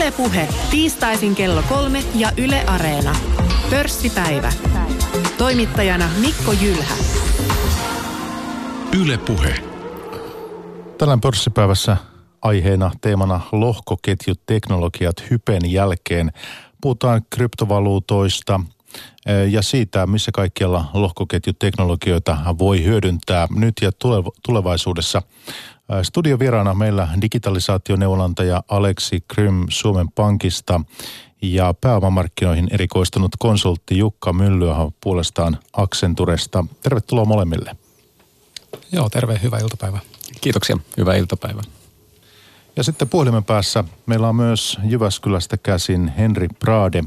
Ylepuhe tiistaisin kello kolme ja Yle Areena. Pörssipäivä. Toimittajana Mikko Jylhä. Ylepuhe. Tänään pörssipäivässä aiheena teemana lohkoketjut teknologiat hypen jälkeen. Puhutaan kryptovaluutoista eh, ja siitä, missä kaikkialla lohkoketjuteknologioita voi hyödyntää nyt ja tulevaisuudessa. Eh, studiovieraana meillä digitalisaationeuvonantaja Aleksi Krym Suomen Pankista ja pääomamarkkinoihin erikoistunut konsultti Jukka Myllyaho puolestaan Accenturesta. Tervetuloa molemmille. Joo, terve, hyvää iltapäivää. Kiitoksia, hyvää iltapäivää. Ja sitten puhelimen päässä meillä on myös Jyväskylästä käsin Henri Prade,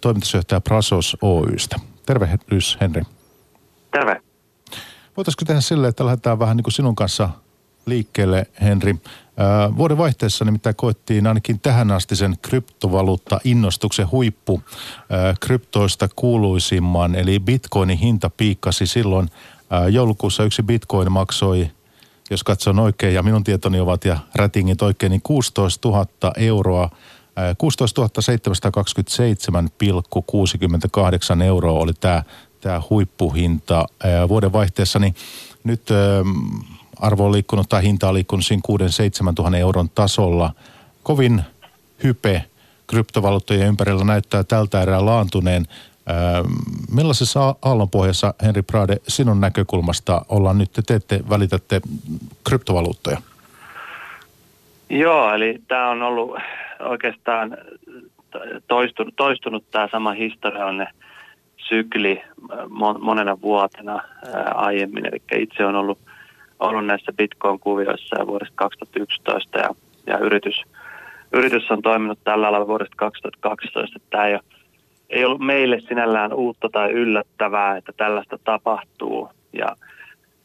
toimitusjohtaja Prasos Oystä. Tervehdys Henri. Terve. Voitaisiko tehdä silleen, että lähdetään vähän niin kuin sinun kanssa liikkeelle, Henri. Vuoden vaihteessa nimittäin koettiin ainakin tähän asti sen kryptovaluutta-innostuksen huippu kryptoista kuuluisimman, eli bitcoinin hinta piikkasi silloin joulukuussa. Yksi bitcoin maksoi jos katson oikein, ja minun tietoni ovat ja rätingit oikein, niin 16 000 euroa, 16 727,68 euroa oli tämä, tämä huippuhinta vuoden vaihteessa, niin nyt arvo on liikkunut tai hinta on liikkunut siinä 6-7 000 euron tasolla. Kovin hype kryptovaluuttojen ympärillä näyttää tältä erää laantuneen. Millaisessa aallonpohjassa, Henri Prade, sinun näkökulmasta ollaan nyt, te teette, välitätte kryptovaluuttoja? Joo, eli tämä on ollut oikeastaan toistunut, toistunut tämä sama historiallinen sykli monena vuotena aiemmin. Eli itse on ollut, ollut näissä Bitcoin-kuvioissa vuodesta 2011 ja, ja yritys, yritys on toiminut tällä alalla vuodesta 2012. Tämä ei ole ei ollut meille sinällään uutta tai yllättävää, että tällaista tapahtuu. Ja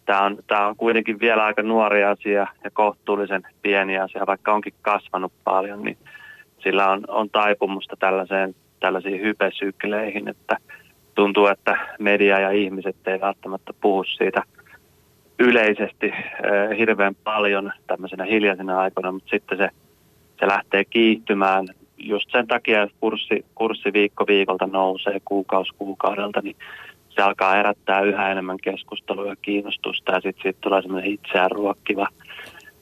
tämä on, tämä on kuitenkin vielä aika nuori asia ja kohtuullisen pieni asia, vaikka onkin kasvanut paljon, niin sillä on, on taipumusta tällaiseen, tällaisiin hypesykleihin, että tuntuu, että media ja ihmiset ei välttämättä puhu siitä yleisesti hirveän paljon tämmöisenä hiljaisena aikoina, mutta sitten se, se lähtee kiihtymään just sen takia, että kurssi, kurssi viikko viikolta nousee kuukausi kuukaudelta, niin se alkaa herättää yhä enemmän keskustelua ja kiinnostusta ja sitten siitä tulee semmoinen itseään ruokkiva,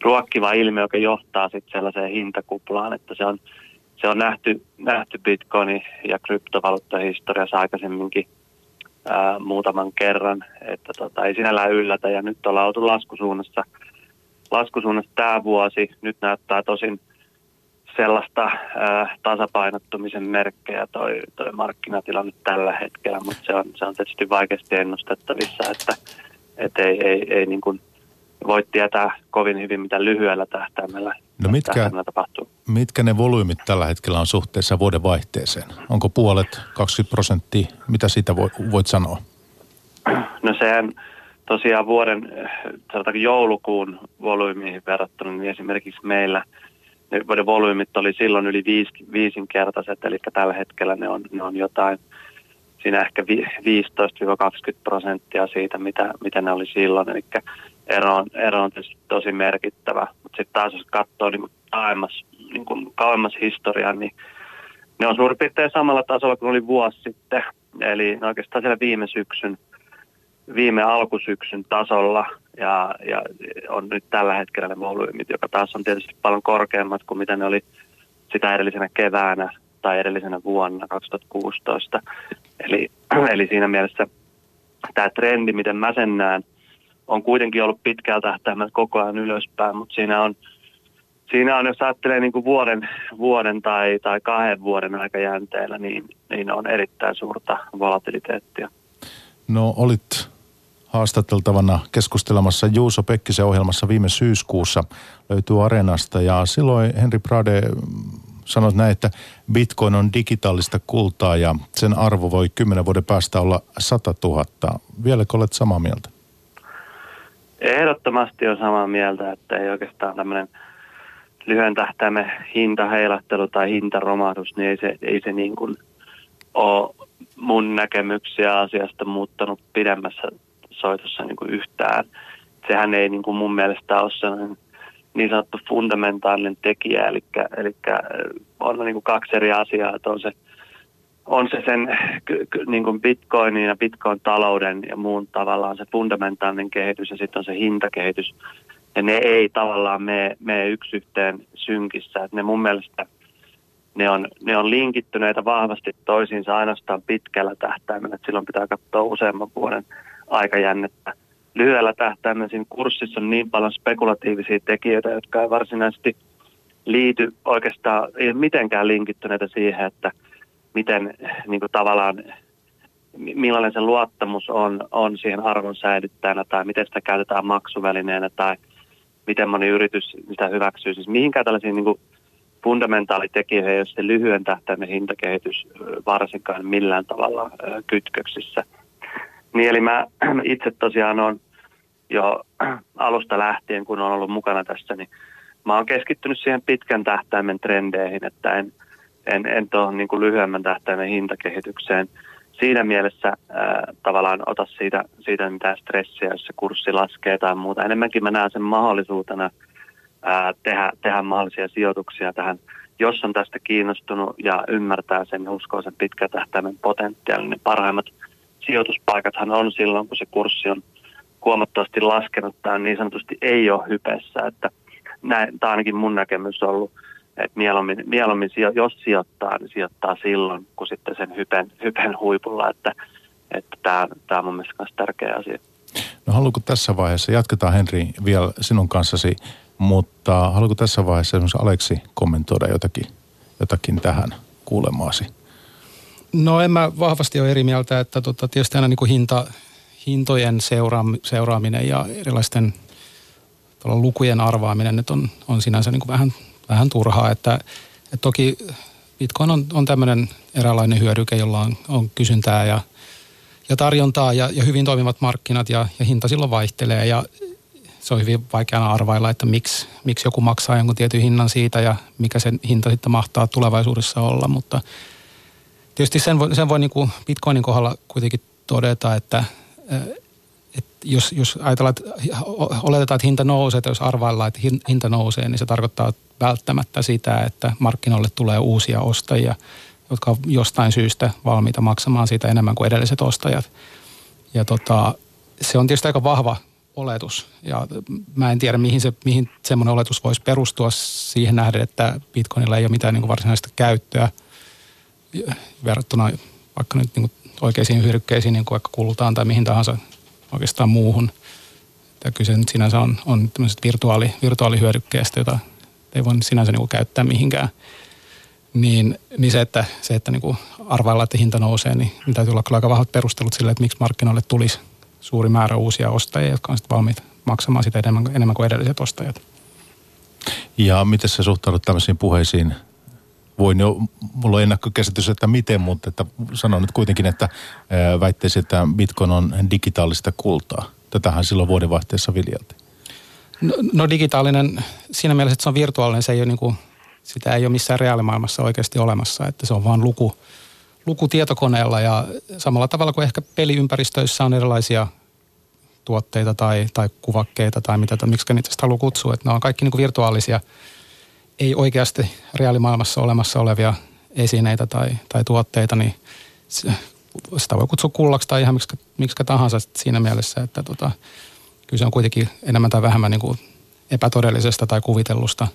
ruokkiva ilmiö, joka johtaa sitten sellaiseen hintakuplaan, että se on, se on nähty, nähty bitcoinin ja kryptovaluuttahistoriassa aikaisemminkin ää, muutaman kerran, että tota, ei sinällään yllätä ja nyt ollaan oltu laskusuunnassa, laskusuunnassa tämä vuosi. Nyt näyttää tosin sellaista ää, tasapainottumisen merkkejä toi, toi markkinatilanne tällä hetkellä, mutta se on, se on tietysti vaikeasti ennustettavissa, että et ei, ei, ei niin kuin voi tietää kovin hyvin, mitä lyhyellä tähtäimellä, no mitkä, tähtäimellä tapahtuu. Mitkä ne volyymit tällä hetkellä on suhteessa vuoden vaihteeseen? Onko puolet, 20 prosenttia? Mitä siitä voit sanoa? No sehän tosiaan vuoden, sanotaanko joulukuun volyymiin verrattuna, niin esimerkiksi meillä – ne volyymit oli silloin yli viis, viisinkertaiset, eli tällä hetkellä ne on, ne on jotain siinä ehkä 15-20 prosenttia siitä, mitä, mitä ne oli silloin. Eli ero on, ero on tosi merkittävä. Mutta sitten taas jos katsoo niin kauemmas, niin kauemmas historiaa, niin ne on suurin piirtein samalla tasolla kuin oli vuosi sitten. Eli oikeastaan siellä viime syksyn viime alkusyksyn tasolla ja, ja on nyt tällä hetkellä ne volyymit, joka taas on tietysti paljon korkeammat kuin mitä ne oli sitä edellisenä keväänä tai edellisenä vuonna 2016. Eli, eli siinä mielessä tämä trendi, miten mä sen näen, on kuitenkin ollut pitkältä tähtäimellä koko ajan ylöspäin, mutta siinä on, siinä on jos ajattelee niin kuin vuoden, vuoden tai, tai kahden vuoden aikajänteellä, niin, niin on erittäin suurta volatiliteettia. No olit haastateltavana keskustelemassa Juuso Pekkisen ohjelmassa viime syyskuussa löytyy Areenasta ja silloin Henri Prade sanoi näin, että bitcoin on digitaalista kultaa ja sen arvo voi kymmenen vuoden päästä olla 100 000. Vieläkö olet samaa mieltä? Ehdottomasti on samaa mieltä, että ei oikeastaan tämmöinen lyhyen tähtäimen hintaheilattelu tai hintaromahdus, niin ei se, ei se niin kuin ole mun näkemyksiä asiasta muuttanut pidemmässä soitossa niin kuin yhtään. Sehän ei niin kuin mun mielestä ole sellainen niin sanottu fundamentaalinen tekijä, eli, eli on niin kuin kaksi eri asiaa, että on se, on se sen niin kuin bitcoinin ja bitcoin-talouden ja muun tavallaan se fundamentaalinen kehitys ja sitten on se hintakehitys. Ja ne ei tavallaan mene, mene yksi yhteen synkissä. Että ne mun mielestä ne on, ne on linkittyneitä vahvasti toisiinsa ainoastaan pitkällä tähtäimellä. Että silloin pitää katsoa useamman vuoden aikajännettä lyhyellä tähtäimellä siinä kurssissa on niin paljon spekulatiivisia tekijöitä, jotka ei varsinaisesti liity oikeastaan, ei mitenkään linkittyneitä siihen, että miten niin kuin tavallaan, millainen se luottamus on, on siihen arvon säilyttäjänä tai miten sitä käytetään maksuvälineenä tai miten moni yritys sitä hyväksyy. Siis mihinkään tällaisiin niin fundamentaalitekijöihin, jos se lyhyen tähtäimen hintakehitys varsinkaan millään tavalla kytköksissä – niin eli mä itse tosiaan on jo alusta lähtien, kun on ollut mukana tässä, niin mä oon keskittynyt siihen pitkän tähtäimen trendeihin, että en, en, en tuohon niin lyhyemmän tähtäimen hintakehitykseen siinä mielessä ää, tavallaan ota siitä, siitä mitään stressiä, jos se kurssi laskee tai muuta. Enemmänkin mä näen sen mahdollisuutena ää, tehdä, tehdä mahdollisia sijoituksia tähän, jos on tästä kiinnostunut ja ymmärtää sen uskoo sen pitkän tähtäimen potentiaalin, niin parhaimmat – sijoituspaikathan on silloin, kun se kurssi on huomattavasti laskenut tai niin sanotusti ei ole hypessä. Että näin, tämä on ainakin mun näkemys ollut, että mieluummin, mieluummin jos sijoittaa, niin sijoittaa silloin, kun sitten sen hypen, hypen huipulla. Että, että tämä, tämä on mun mielestä myös tärkeä asia. No haluatko tässä vaiheessa, jatketaan Henri vielä sinun kanssasi, mutta haluatko tässä vaiheessa esimerkiksi Aleksi kommentoida jotakin, jotakin tähän kuulemaasi? No en mä vahvasti ole eri mieltä, että tota, tietysti aina niin kuin hinta, hintojen seuraam, seuraaminen ja erilaisten lukujen arvaaminen nyt on, on sinänsä niin kuin vähän, vähän turhaa, että, että toki Bitcoin on, on tämmöinen eräänlainen hyödyke, jolla on, on kysyntää ja, ja tarjontaa ja, ja hyvin toimivat markkinat ja, ja hinta silloin vaihtelee ja se on hyvin vaikeana arvailla, että miksi, miksi joku maksaa jonkun tietyn hinnan siitä ja mikä sen hinta sitten mahtaa tulevaisuudessa olla, mutta – Tietysti sen voi, sen voi niin kuin Bitcoinin kohdalla kuitenkin todeta, että, että jos, jos ajatellaan, että oletetaan, että hinta nousee, että jos arvaillaan, että hinta nousee, niin se tarkoittaa välttämättä sitä, että markkinoille tulee uusia ostajia, jotka on jostain syystä valmiita maksamaan siitä enemmän kuin edelliset ostajat. Ja tota, se on tietysti aika vahva oletus. Ja mä en tiedä, mihin, se, mihin semmoinen oletus voisi perustua siihen nähden, että Bitcoinilla ei ole mitään niin kuin varsinaista käyttöä – verrattuna vaikka nyt niin oikeisiin hyödykkeisiin, niin kuin vaikka kultaan tai mihin tahansa oikeastaan muuhun. Tämä kyse nyt sinänsä on, on virtuaali, virtuaalihyödykkeestä, jota ei voi sinänsä niin käyttää mihinkään. Niin, niin se, että, se, että niin arvaillaan, että hinta nousee, niin, niin täytyy olla kyllä aika vahvat perustelut sille, että miksi markkinoille tulisi suuri määrä uusia ostajia, jotka on sitten valmiit maksamaan sitä enemmän, enemmän kuin edelliset ostajat. Ja miten sä suhtaudut tämmöisiin puheisiin voin jo, mulla on ennakkokäsitys, että miten, mutta että sanon nyt kuitenkin, että väittäisin, että Bitcoin on digitaalista kultaa. Tätähän silloin vuodenvaihteessa viljeltiin. No, no digitaalinen, siinä mielessä, että se on virtuaalinen, se ei ole niin kuin, sitä ei ole missään reaalimaailmassa oikeasti olemassa, että se on vain luku, luku tietokoneella ja samalla tavalla kuin ehkä peliympäristöissä on erilaisia tuotteita tai, tai kuvakkeita tai mitä, miksi niitä sitä haluaa kutsua, että ne on kaikki niin kuin virtuaalisia – ei oikeasti reaalimaailmassa olemassa olevia esineitä tai, tai tuotteita, niin sitä voi kutsua kullaksi tai ihan miksi, tahansa siinä mielessä, että tota, kyllä se on kuitenkin enemmän tai vähemmän niin kuin epätodellisesta tai kuvitellusta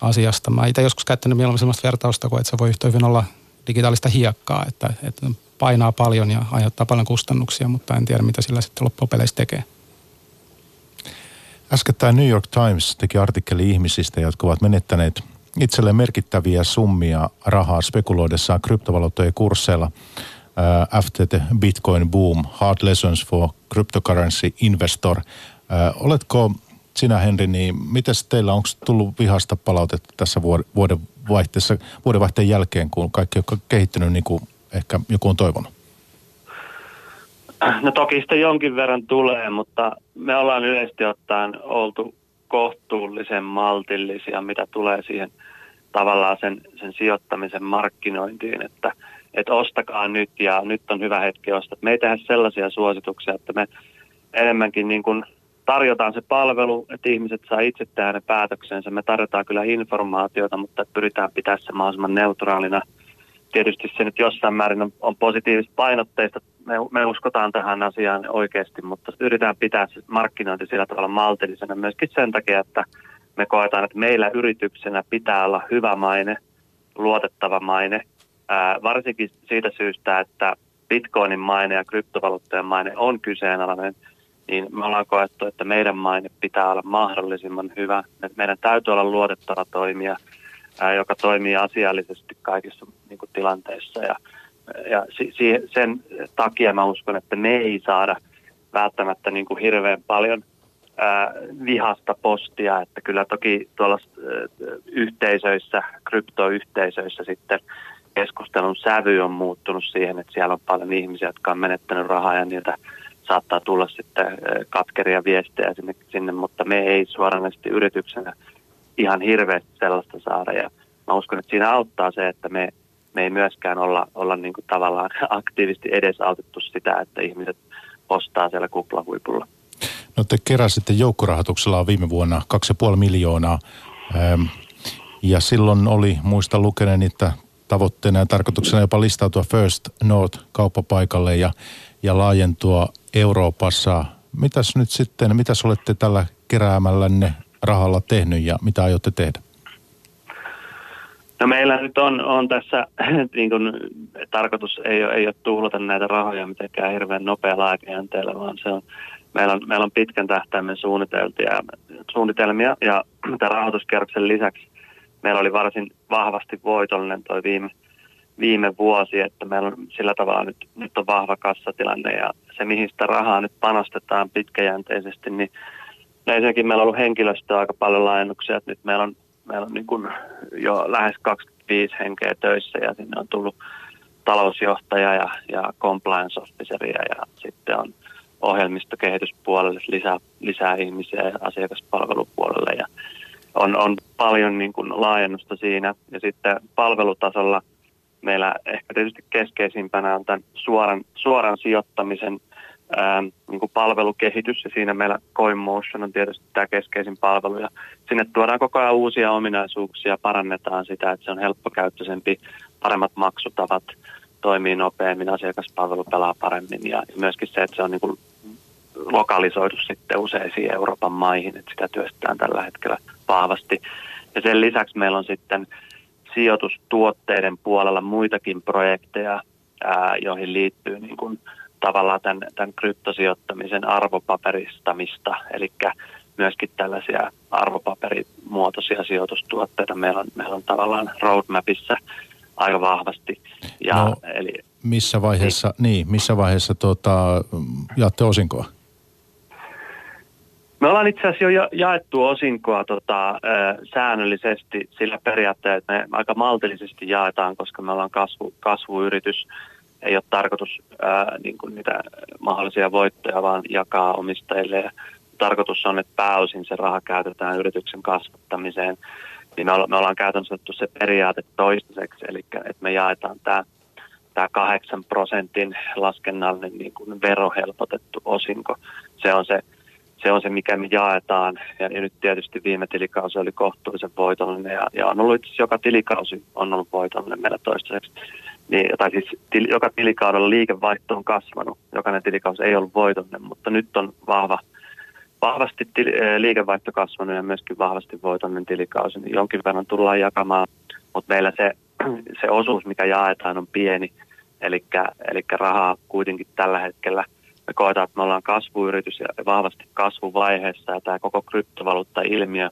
asiasta. Mä itse joskus käyttänyt mieluummin sellaista vertausta, kuin että se voi yhtä hyvin olla digitaalista hiekkaa, että, että painaa paljon ja aiheuttaa paljon kustannuksia, mutta en tiedä mitä sillä sitten loppupeleissä tekee. Äskettäin New York Times teki artikkeli ihmisistä, jotka ovat menettäneet itselleen merkittäviä summia rahaa spekuloidessaan kryptovaluuttojen kursseilla. Uh, after the Bitcoin boom, hard lessons for cryptocurrency investor. Uh, oletko sinä Henri, niin miten teillä, onko tullut vihasta palautetta tässä vuoden vaihteessa, vuodenvaihteen jälkeen, kun kaikki on kehittynyt niin kuin ehkä joku on toivonut? No toki sitä jonkin verran tulee, mutta me ollaan yleisesti ottaen oltu kohtuullisen maltillisia, mitä tulee siihen tavallaan sen, sen sijoittamisen markkinointiin, että, että ostakaa nyt ja nyt on hyvä hetki ostaa. Me ei tehdä sellaisia suosituksia, että me enemmänkin niin kuin tarjotaan se palvelu, että ihmiset saa itse tehdä ne päätöksensä. Me tarjotaan kyllä informaatiota, mutta pyritään pitää se mahdollisimman neutraalina. Tietysti se nyt jossain määrin on, on positiivista painotteista. Me, me uskotaan tähän asiaan oikeasti, mutta yritetään pitää se markkinointi sillä tavalla maltillisena myöskin sen takia, että me koetaan, että meillä yrityksenä pitää olla hyvä maine, luotettava maine, ää, varsinkin siitä syystä, että bitcoinin maine ja kryptovaluuttojen maine on kyseenalainen, niin me ollaan koettu, että meidän maine pitää olla mahdollisimman hyvä. Että meidän täytyy olla luotettava toimija, ää, joka toimii asiallisesti kaikissa niin kuin, tilanteissa. Ja, ja si, sen takia mä uskon, että me ei saada välttämättä niin kuin hirveän paljon ää, vihasta postia, että kyllä toki tuolla ää, yhteisöissä, kryptoyhteisöissä sitten keskustelun sävy on muuttunut siihen, että siellä on paljon ihmisiä, jotka on menettänyt rahaa ja niiltä saattaa tulla sitten katkeria viestejä sinne, sinne mutta me ei suoranaisesti yrityksenä ihan hirveästi sellaista saada. Ja mä uskon, että siinä auttaa se, että me, me ei myöskään olla, olla niin kuin tavallaan aktiivisesti edesautettu sitä, että ihmiset postaa siellä kuplahuipulla. No te keräsitte joukkorahoituksella viime vuonna 2,5 miljoonaa. Ja silloin oli, muista lukeneen, että tavoitteena ja tarkoituksena jopa listautua First North kauppapaikalle ja, ja laajentua Euroopassa. Mitäs nyt sitten, mitäs olette tällä keräämällänne rahalla tehnyt ja mitä aiotte tehdä? No meillä nyt on, on tässä, niin kun, tarkoitus ei ole, ei ole tuhlata näitä rahoja mitenkään hirveän nopealla aikajänteellä, vaan se on, meillä on, meillä on pitkän tähtäimen suunnitelmia, suunnitelmia ja tämän rahoituskierroksen lisäksi meillä oli varsin vahvasti voitollinen tuo viime, viime vuosi, että meillä on sillä tavalla nyt, nyt on vahva kassatilanne ja se, mihin sitä rahaa nyt panostetaan pitkäjänteisesti, niin no ensinnäkin meillä on ollut henkilöstöä aika paljon laajennuksia, että nyt meillä on, meillä on niin kuin jo lähes 25 henkeä töissä ja sinne on tullut talousjohtaja ja, ja compliance officeria ja sitten on ohjelmistokehityspuolelle lisää, lisää ihmisiä ja asiakaspalvelupuolelle ja on, on paljon niin kuin laajennusta siinä. Ja sitten palvelutasolla meillä ehkä tietysti keskeisimpänä on tämän suoran, suoran sijoittamisen ää, niin kuin palvelukehitys ja siinä meillä CoinMotion on tietysti tämä keskeisin palvelu ja sinne tuodaan koko ajan uusia ominaisuuksia, parannetaan sitä, että se on helppokäyttöisempi, paremmat maksutavat, toimii nopeammin, asiakaspalvelu pelaa paremmin ja myöskin se, että se on niin kuin lokalisoitu sitten useisiin Euroopan maihin, että sitä työstetään tällä hetkellä vahvasti. Ja sen lisäksi meillä on sitten sijoitustuotteiden puolella muitakin projekteja, ää, joihin liittyy niin kuin tavallaan tämän, tämän kryptosijoittamisen arvopaperistamista, eli myöskin tällaisia arvopaperimuotoisia sijoitustuotteita meillä on, meillä on tavallaan roadmapissa aika vahvasti. Ja, no, eli, missä vaiheessa, niin, niin missä vaiheessa tuota, jaatte osinkoa? Me ollaan itse asiassa jo jaettu osinkoa tota, säännöllisesti sillä periaatteella, että me aika maltillisesti jaetaan, koska me ollaan kasvu, kasvuyritys. Ei ole tarkoitus ää, niin kuin niitä mahdollisia voittoja vaan jakaa omistajille. Ja tarkoitus on, että pääosin se raha käytetään yrityksen kasvattamiseen. Niin me, olla, me ollaan käytännössä otettu se periaate toistaiseksi, eli että me jaetaan tämä tämä 8 prosentin laskennallinen niin kuin verohelpotettu osinko. Se on se se on se, mikä me jaetaan. Ja, ja nyt tietysti viime tilikausi oli kohtuullisen voitollinen ja, ja on ollut itse joka tilikausi on ollut voitollinen meillä toistaiseksi. Niin, tai siis til, joka tilikaudella liikevaihto on kasvanut. Jokainen tilikausi ei ollut voitollinen, mutta nyt on vahva, vahvasti til, eh, liikevaihto kasvanut ja myöskin vahvasti voitollinen tilikausi. Niin jonkin verran tullaan jakamaan, mutta meillä se, se osuus, mikä jaetaan, on pieni. Eli rahaa kuitenkin tällä hetkellä – me koetaan, että me ollaan kasvuyritys ja vahvasti kasvuvaiheessa ja tämä koko kryptovaluutta-ilmiö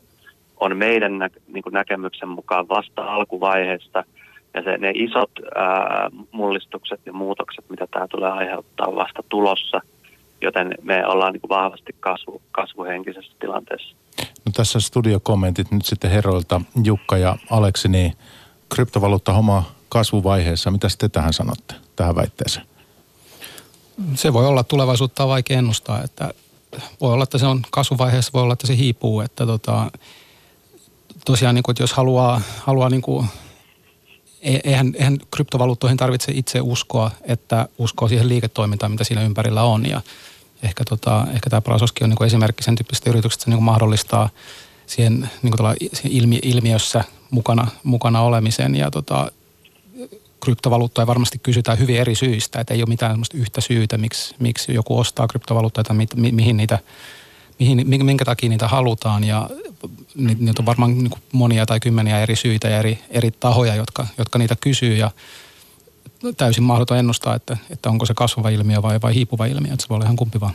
on meidän nä- niin näkemyksen mukaan vasta alkuvaiheesta ja se, ne isot ää, mullistukset ja muutokset, mitä tämä tulee aiheuttaa vasta tulossa, joten me ollaan niin kuin vahvasti kasvu, kasvuhenkisessä tilanteessa. No tässä studiokommentit nyt sitten herroilta Jukka ja Aleksi, niin kryptovaluutta homma kasvuvaiheessa. Mitä te tähän sanotte, tähän väitteeseen? se voi olla tulevaisuutta vaikea ennustaa, että voi olla, että se on kasvuvaiheessa, voi olla, että se hiipuu, että tota, tosiaan niin kuin, että jos haluaa, haluaa niin kuin, eihän, eihän kryptovaluuttoihin tarvitse itse uskoa, että uskoo siihen liiketoimintaan, mitä siinä ympärillä on. Ja, ehkä, tota, ehkä tämä Prasoskin on niin esimerkki sen tyyppisestä yrityksestä, se niin mahdollistaa siihen, niin siihen ilmi, ilmiössä mukana, mukana olemisen. Ja tota, kryptovaluuttoja varmasti kysytään hyvin eri syistä, että ei ole mitään yhtä syytä, miksi, miksi joku ostaa kryptovaluuttoja tai mi, mi, mihin niitä, mihin, minkä takia niitä halutaan. Ja niitä on varmaan niin monia tai kymmeniä eri syitä ja eri, eri tahoja, jotka, jotka niitä kysyy ja täysin mahdoton ennustaa, että, että onko se kasvava ilmiö vai, vai hiipuva ilmiö, että se voi olla ihan kumpi vaan.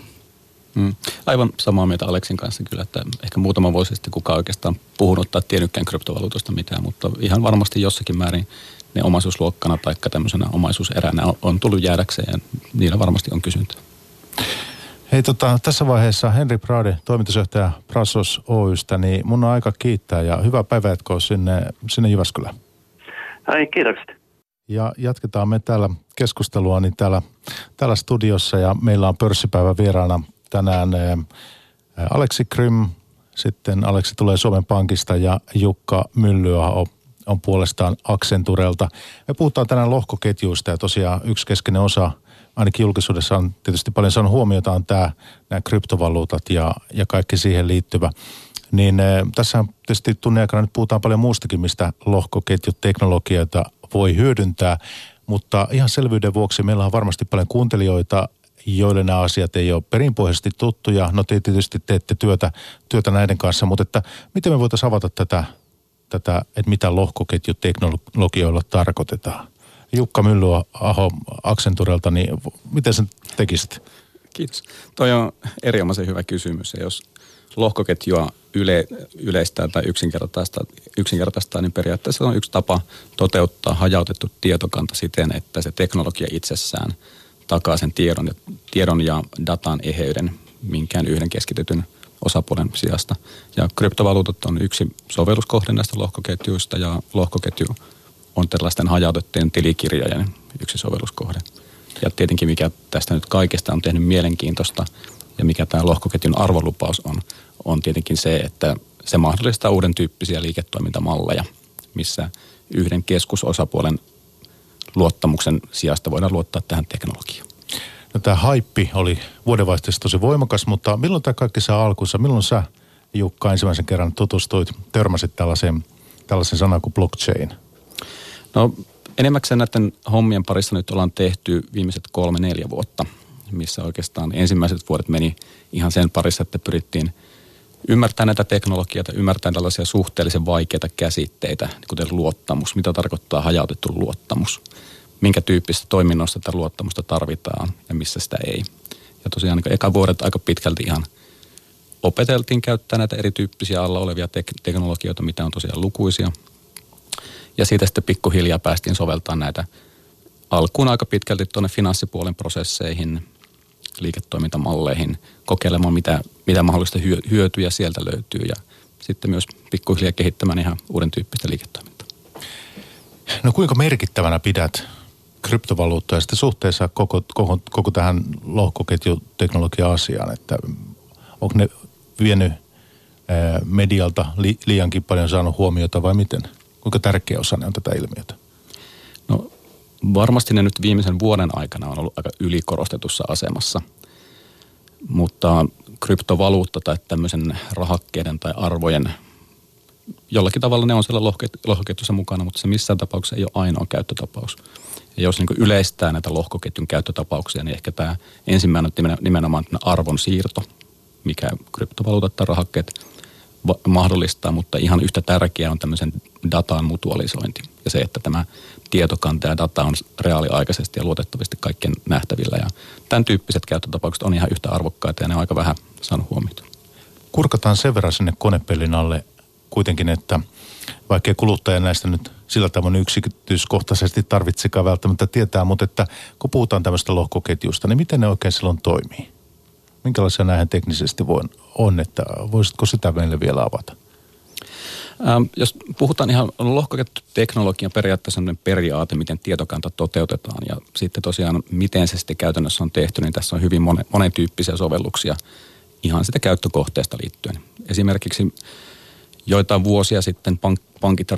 Mm. Aivan samaa mieltä Aleksin kanssa kyllä, että ehkä muutama vuosi sitten kukaan oikeastaan puhunut tai tiennytkään kryptovaluutosta mitään, mutta ihan varmasti jossakin määrin ne omaisuusluokkana tai tämmöisenä omaisuuseränä on, on tullut jäädäkseen ja niillä varmasti on kysyntä. Hei tota, tässä vaiheessa Henri Prade, toimitusjohtaja Prasos Oystä, niin mun on aika kiittää ja hyvää päivää sinne, sinne Jyväskylään. Ai, kiitokset. Ja jatketaan me täällä keskustelua niin täällä, täällä studiossa ja meillä on pörssipäivä vieraana tänään ää, Aleksi Krym, sitten Aleksi tulee Suomen Pankista ja Jukka Myllyaho on puolestaan Accenturelta. Me puhutaan tänään lohkoketjuista ja tosiaan yksi keskeinen osa, ainakin julkisuudessa on tietysti paljon saanut huomiota, on tämä, nämä kryptovaluutat ja, ja kaikki siihen liittyvä. Niin eh, tässä tietysti tunnin aikana nyt puhutaan paljon muustakin, mistä lohkoketjuteknologioita voi hyödyntää, mutta ihan selvyyden vuoksi meillä on varmasti paljon kuuntelijoita, joille nämä asiat ei ole perinpohjaisesti tuttuja. No te tietysti teette työtä, työtä näiden kanssa, mutta että miten me voitaisiin avata tätä tätä, että mitä lohkoketjuteknologioilla tarkoitetaan. Jukka Aho Accenturelta, niin miten sen tekisit? Kiitos. Toi on erinomaisen hyvä kysymys. Ja jos lohkoketjua yle, yleistää tai yksinkertaistaa, yksinkertaistaa, niin periaatteessa on yksi tapa toteuttaa hajautettu tietokanta siten, että se teknologia itsessään takaa sen tiedon ja, tiedon ja datan eheyden minkään yhden keskitetyn – osapuolen sijasta. Ja kryptovaluutat on yksi sovelluskohde näistä lohkoketjuista ja lohkoketju on tällaisten hajautettujen tilikirjojen yksi sovelluskohde. Ja tietenkin mikä tästä nyt kaikesta on tehnyt mielenkiintoista ja mikä tämä lohkoketjun arvolupaus on, on tietenkin se, että se mahdollistaa uuden tyyppisiä liiketoimintamalleja, missä yhden keskusosapuolen luottamuksen sijasta voidaan luottaa tähän teknologiaan. No tämä haippi oli vuodenvaihteessa tosi voimakas, mutta milloin tämä kaikki saa alkunsa? Milloin sä, Jukka, ensimmäisen kerran tutustuit, törmäsit tällaisen, tällaisen sanan kuin blockchain? No enemmäkseen näiden hommien parissa nyt ollaan tehty viimeiset kolme, neljä vuotta, missä oikeastaan ensimmäiset vuodet meni ihan sen parissa, että pyrittiin ymmärtämään näitä teknologioita, ymmärtämään tällaisia suhteellisen vaikeita käsitteitä, kuten luottamus, mitä tarkoittaa hajautettu luottamus – minkä tyyppistä toiminnosta tätä luottamusta tarvitaan ja missä sitä ei. Ja tosiaan niin eka vuodet aika pitkälti ihan opeteltiin käyttää näitä erityyppisiä alla olevia tek- teknologioita, mitä on tosiaan lukuisia. Ja siitä sitten pikkuhiljaa päästiin soveltamaan näitä alkuun aika pitkälti tuonne finanssipuolen prosesseihin, liiketoimintamalleihin, kokeilemaan mitä, mitä mahdollista hyötyjä sieltä löytyy ja sitten myös pikkuhiljaa kehittämään ihan uuden tyyppistä liiketoimintaa. No kuinka merkittävänä pidät kryptovaluuttoja sitten suhteessa koko, koko, koko tähän lohkoketjuteknologia-asiaan, että onko ne vienyt medialta li, liiankin paljon saanut huomiota vai miten? Kuinka tärkeä osa ne on tätä ilmiötä? No varmasti ne nyt viimeisen vuoden aikana on ollut aika ylikorostetussa asemassa, mutta kryptovaluutta tai tämmöisen rahakkeiden tai arvojen jollakin tavalla ne on siellä lohkoketjussa mukana, mutta se missään tapauksessa ei ole ainoa käyttötapaus. Ja jos niin yleistää näitä lohkoketjun käyttötapauksia, niin ehkä tämä ensimmäinen on nimenomaan arvon siirto, mikä kryptovaluutat tai rahakkeet mahdollistaa, mutta ihan yhtä tärkeää on tämmöisen datan mutualisointi. Ja se, että tämä tietokanta ja data on reaaliaikaisesti ja luotettavasti kaikkien nähtävillä. Ja tämän tyyppiset käyttötapaukset on ihan yhtä arvokkaita ja ne on aika vähän saanut huomiota. Kurkataan sen verran sinne konepellin alle kuitenkin, että vaikkei kuluttaja näistä nyt sillä tavoin yksityiskohtaisesti tarvitsekaan välttämättä tietää, mutta että kun puhutaan tämmöistä lohkoketjusta, niin miten ne oikein silloin toimii? Minkälaisia näihin teknisesti voi, on, että voisitko sitä meille vielä avata? Ähm, jos puhutaan ihan lohkoketjuteknologian periaatteessa on periaate, miten tietokanta toteutetaan ja sitten tosiaan miten se sitten käytännössä on tehty, niin tässä on hyvin monen, monen tyyppisiä sovelluksia ihan sitä käyttökohteesta liittyen. Esimerkiksi joitain vuosia sitten pank, pankit ja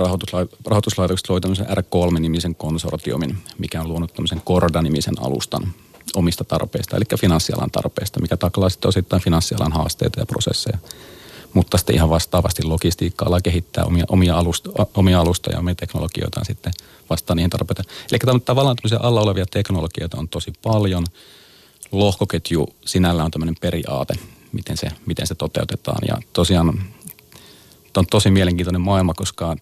rahoituslaitokset loivat tämmöisen R3-nimisen konsortiumin, mikä on luonut tämmöisen Corda-nimisen alustan. omista tarpeista, eli finanssialan tarpeista, mikä taklaa sitten osittain finanssialan haasteita ja prosesseja. Mutta sitten ihan vastaavasti logistiikka-ala kehittää omia, omia, alusta, omia alustoja ja omia teknologioitaan sitten vastaan niihin tarpeita. Eli tavallaan tämmöisiä alla olevia teknologioita on tosi paljon. Lohkoketju sinällä on tämmöinen periaate, miten se, miten se toteutetaan. Ja tosiaan on tosi mielenkiintoinen maailma, koska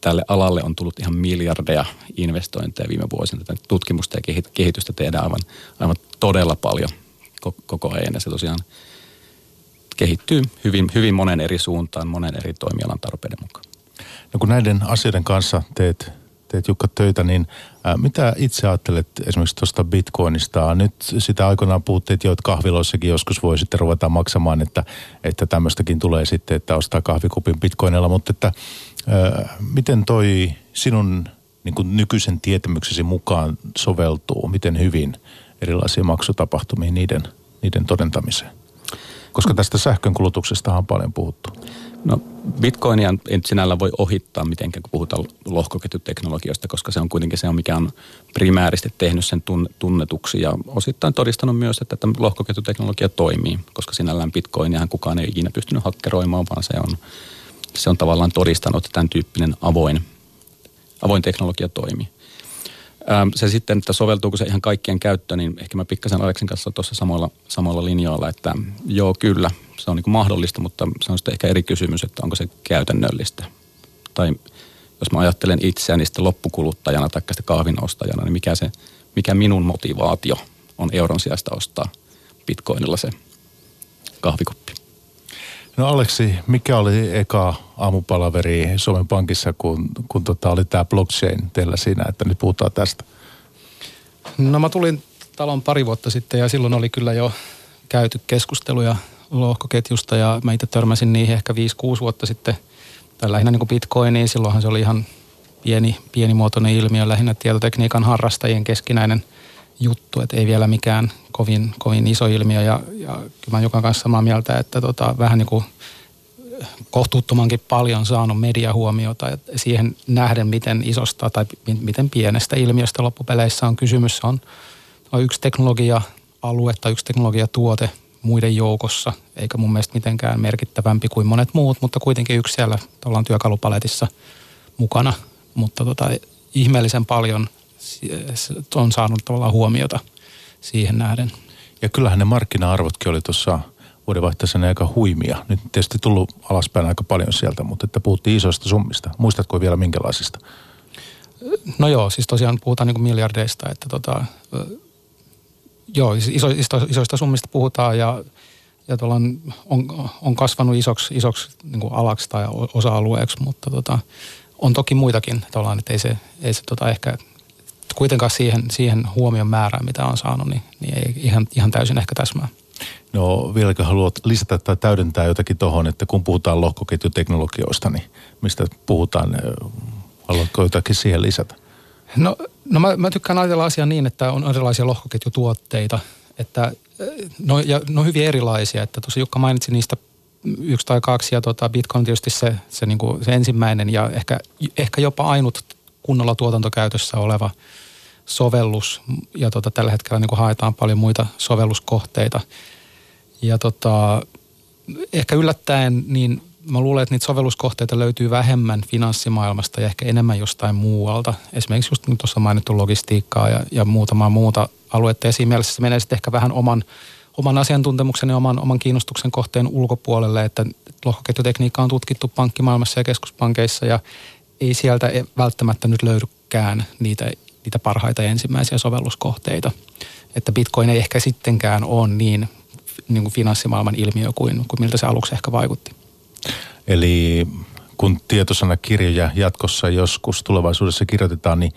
tälle alalle on tullut ihan miljardeja investointeja viime vuosina. Tätä tutkimusta ja kehitystä tehdään aivan, aivan todella paljon koko ajan. Ja se tosiaan kehittyy hyvin, hyvin monen eri suuntaan, monen eri toimialan tarpeiden mukaan. No kun näiden asioiden kanssa teet, teet Jukka töitä, niin mitä itse ajattelet esimerkiksi tuosta bitcoinista? Nyt sitä aikoinaan puhuttiin, että jo, että kahviloissakin joskus voi sitten ruveta maksamaan, että, että tämmöistäkin tulee sitten, että ostaa kahvikupin bitcoinilla, mutta että miten toi sinun niin kuin nykyisen tietämyksesi mukaan soveltuu, miten hyvin erilaisia maksutapahtumia niiden, niiden todentamiseen? Koska tästä sähkön kulutuksesta on paljon puhuttu. No Bitcoinia ei sinällä voi ohittaa mitenkään, kun puhutaan lohkoketjuteknologioista, koska se on kuitenkin se, mikä on primääristi tehnyt sen tunnetuksi ja osittain todistanut myös, että tämä lohkoketjuteknologia toimii, koska sinällään Bitcoiniahan kukaan ei ikinä pystynyt hakkeroimaan, vaan se on, se on tavallaan todistanut, että tämän tyyppinen avoin, avoin teknologia toimii. Se sitten, että soveltuuko se ihan kaikkien käyttöön, niin ehkä mä pikkasen Aleksin kanssa tuossa samoilla linjoilla, että joo kyllä, se on niin kuin mahdollista, mutta se on sitten ehkä eri kysymys, että onko se käytännöllistä. Tai jos mä ajattelen itseäni sitten loppukuluttajana tai sitten kahvin ostajana, niin mikä, se, mikä minun motivaatio on euron sijasta ostaa bitcoinilla se kahvikuppi. No Aleksi, mikä oli eka aamupalaveri Suomen Pankissa, kun, kun tota oli tämä blockchain teillä siinä, että nyt puhutaan tästä? No mä tulin talon pari vuotta sitten ja silloin oli kyllä jo käyty keskusteluja lohkoketjusta ja mä itse törmäsin niihin ehkä 5-6 vuotta sitten, tai lähinnä niin kuin bitcoiniin. Silloinhan se oli ihan pieni, pienimuotoinen ilmiö, lähinnä tietotekniikan harrastajien keskinäinen juttu, että ei vielä mikään kovin, kovin iso ilmiö. Ja, ja kyllä mä joka kanssa samaa mieltä, että tota, vähän niin kuin kohtuuttomankin paljon saanut mediahuomiota ja siihen nähden, miten isosta tai miten pienestä ilmiöstä loppupeleissä on kysymys. On, on yksi teknologia-alue tai yksi teknologiatuote muiden joukossa, eikä mun mielestä mitenkään merkittävämpi kuin monet muut, mutta kuitenkin yksi siellä ollaan työkalupaletissa mukana. Mutta tota, ihmeellisen paljon on saanut tavallaan huomiota siihen nähden. Ja kyllähän ne markkina-arvotkin oli tuossa vuodenvaihteessa aika huimia. Nyt tietysti tullut alaspäin aika paljon sieltä, mutta että puhuttiin isoista summista. Muistatko vielä minkälaisista? No joo, siis tosiaan puhutaan niin kuin miljardeista, että tota, joo, iso, iso, isoista summista puhutaan ja, ja on, on, on, kasvanut isoksi, isoksi niin alaksi tai osa-alueeksi, mutta tota, on toki muitakin, että ei se, ei se tota ehkä kuitenkaan siihen, siihen huomion määrään, mitä on saanut, niin, niin ei ihan, ihan täysin ehkä täsmää. No vieläkö haluat lisätä tai täydentää jotakin tuohon, että kun puhutaan lohkoketjuteknologioista, niin mistä puhutaan? Haluatko jotakin siihen lisätä? No, no mä, mä tykkään ajatella asiaa niin, että on erilaisia lohkoketjutuotteita, että no, ja, no hyvin erilaisia, että tuossa Jukka mainitsi niistä yksi tai kaksi ja tota Bitcoin tietysti se, se, niin kuin, se ensimmäinen ja ehkä, ehkä jopa ainut kunnolla tuotantokäytössä oleva sovellus ja tota, tällä hetkellä niin kuin haetaan paljon muita sovelluskohteita. Ja tota, ehkä yllättäen niin mä luulen, että niitä sovelluskohteita löytyy vähemmän finanssimaailmasta ja ehkä enemmän jostain muualta. Esimerkiksi just niin tuossa mainittu logistiikkaa ja, ja muutamaa muuta aluetta. Ja siinä mielessä se menee sitten ehkä vähän oman, oman asiantuntemuksen ja oman, oman kiinnostuksen kohteen ulkopuolelle, että lohkoketjutekniikka on tutkittu pankkimaailmassa ja keskuspankeissa ja ei sieltä e- välttämättä nyt löydykään niitä, niitä parhaita ensimmäisiä sovelluskohteita. Että Bitcoin ei ehkä sittenkään ole niin, niin kuin finanssimaailman ilmiö kuin, kuin miltä se aluksi ehkä vaikutti. Eli kun tietosanakirjoja jatkossa joskus tulevaisuudessa kirjoitetaan, niin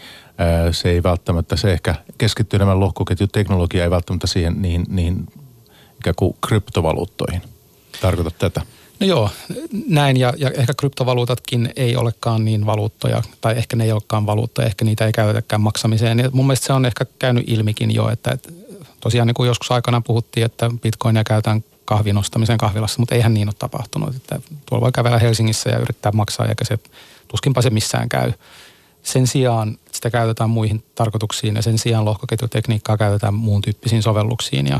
se ei välttämättä, se ehkä keskittyy enemmän lohkoketjuteknologiaan, ei välttämättä siihen niihin, niihin ikään kuin kryptovaluuttoihin. Tarkoita tätä? No joo, näin ja, ja ehkä kryptovaluutatkin ei olekaan niin valuuttoja, tai ehkä ne ei olekaan valuuttoja, ehkä niitä ei käytetäkään maksamiseen. Ja mun mielestä se on ehkä käynyt ilmikin jo, että, että tosiaan niin kuin joskus aikana puhuttiin, että bitcoinia käytetään kahvin ostamiseen kahvilassa, mutta eihän niin ole tapahtunut. Että tuolla voi kävellä Helsingissä ja yrittää maksaa, eikä se, tuskinpa se missään käy. sen sijaan sitä käytetään muihin tarkoituksiin ja sen sijaan lohkoketjutekniikkaa käytetään muun tyyppisiin sovelluksiin ja,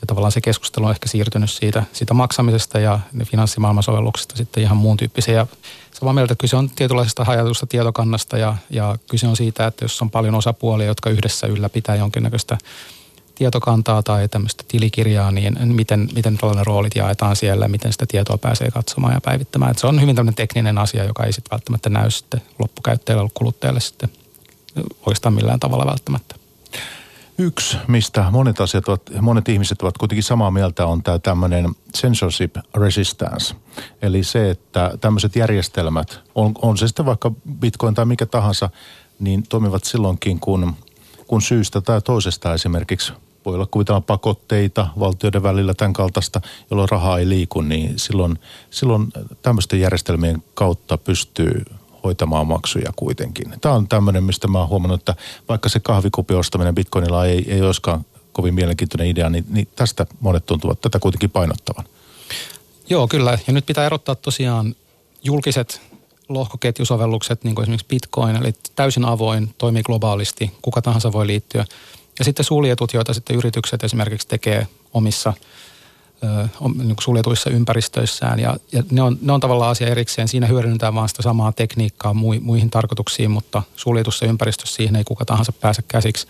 ja tavallaan se keskustelu on ehkä siirtynyt siitä, siitä maksamisesta ja finanssimaailman sovelluksista sitten ihan muun tyyppiseen. Ja samaa mieltä, että kyse on tietynlaisesta hajatusta tietokannasta ja, ja kyse on siitä, että jos on paljon osapuolia, jotka yhdessä ylläpitää jonkinnäköistä tietokantaa tai tämmöistä tilikirjaa, niin miten, miten tällainen roolit jaetaan siellä, miten sitä tietoa pääsee katsomaan ja päivittämään. Että se on hyvin tämmöinen tekninen asia, joka ei sitten välttämättä näy sitten loppukäyttäjälle, kuluttajalle sitten oikeastaan millään tavalla välttämättä. Yksi, mistä monet, asiat ovat, monet ihmiset ovat kuitenkin samaa mieltä, on tämä tämmöinen censorship resistance. Eli se, että tämmöiset järjestelmät, on, on se sitten vaikka bitcoin tai mikä tahansa, niin toimivat silloinkin, kun, kun syystä tai toisesta esimerkiksi voi olla kuvitellaan pakotteita valtioiden välillä tämän kaltaista, jolloin rahaa ei liiku, niin silloin, silloin tämmöisten järjestelmien kautta pystyy hoitamaan maksuja kuitenkin. Tämä on tämmöinen, mistä mä oon huomannut, että vaikka se kahvikupin ostaminen bitcoinilla ei, ei olisikaan kovin mielenkiintoinen idea, niin, niin tästä monet tuntuvat tätä kuitenkin painottavan. Joo, kyllä. Ja nyt pitää erottaa tosiaan julkiset lohkoketjusovellukset, niin kuin esimerkiksi Bitcoin, eli täysin avoin, toimii globaalisti, kuka tahansa voi liittyä. Ja sitten suljetut, joita sitten yritykset esimerkiksi tekee omissa – niin suljetuissa ympäristöissään. Ja, ja ne, on, ne on tavallaan asia erikseen. Siinä hyödynnetään vaan sitä samaa tekniikkaa muihin tarkoituksiin, mutta suljetussa ympäristössä siihen ei kuka tahansa pääse käsiksi.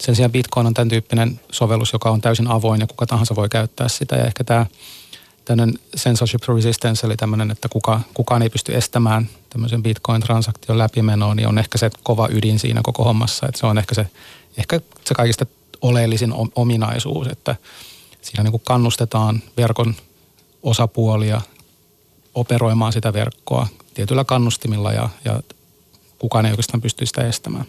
Sen sijaan Bitcoin on tämän tyyppinen sovellus, joka on täysin avoin ja kuka tahansa voi käyttää sitä. Ja ehkä tämä tämmöinen censorship resistance, eli tämmöinen, että kuka, kukaan ei pysty estämään tämmöisen Bitcoin-transaktion läpimenoa, niin on ehkä se kova ydin siinä koko hommassa. Että se on ehkä se, ehkä se kaikista oleellisin ominaisuus, että – Siinä niin kuin kannustetaan verkon osapuolia operoimaan sitä verkkoa tietyllä kannustimilla ja, ja kukaan ei oikeastaan pysty sitä estämään.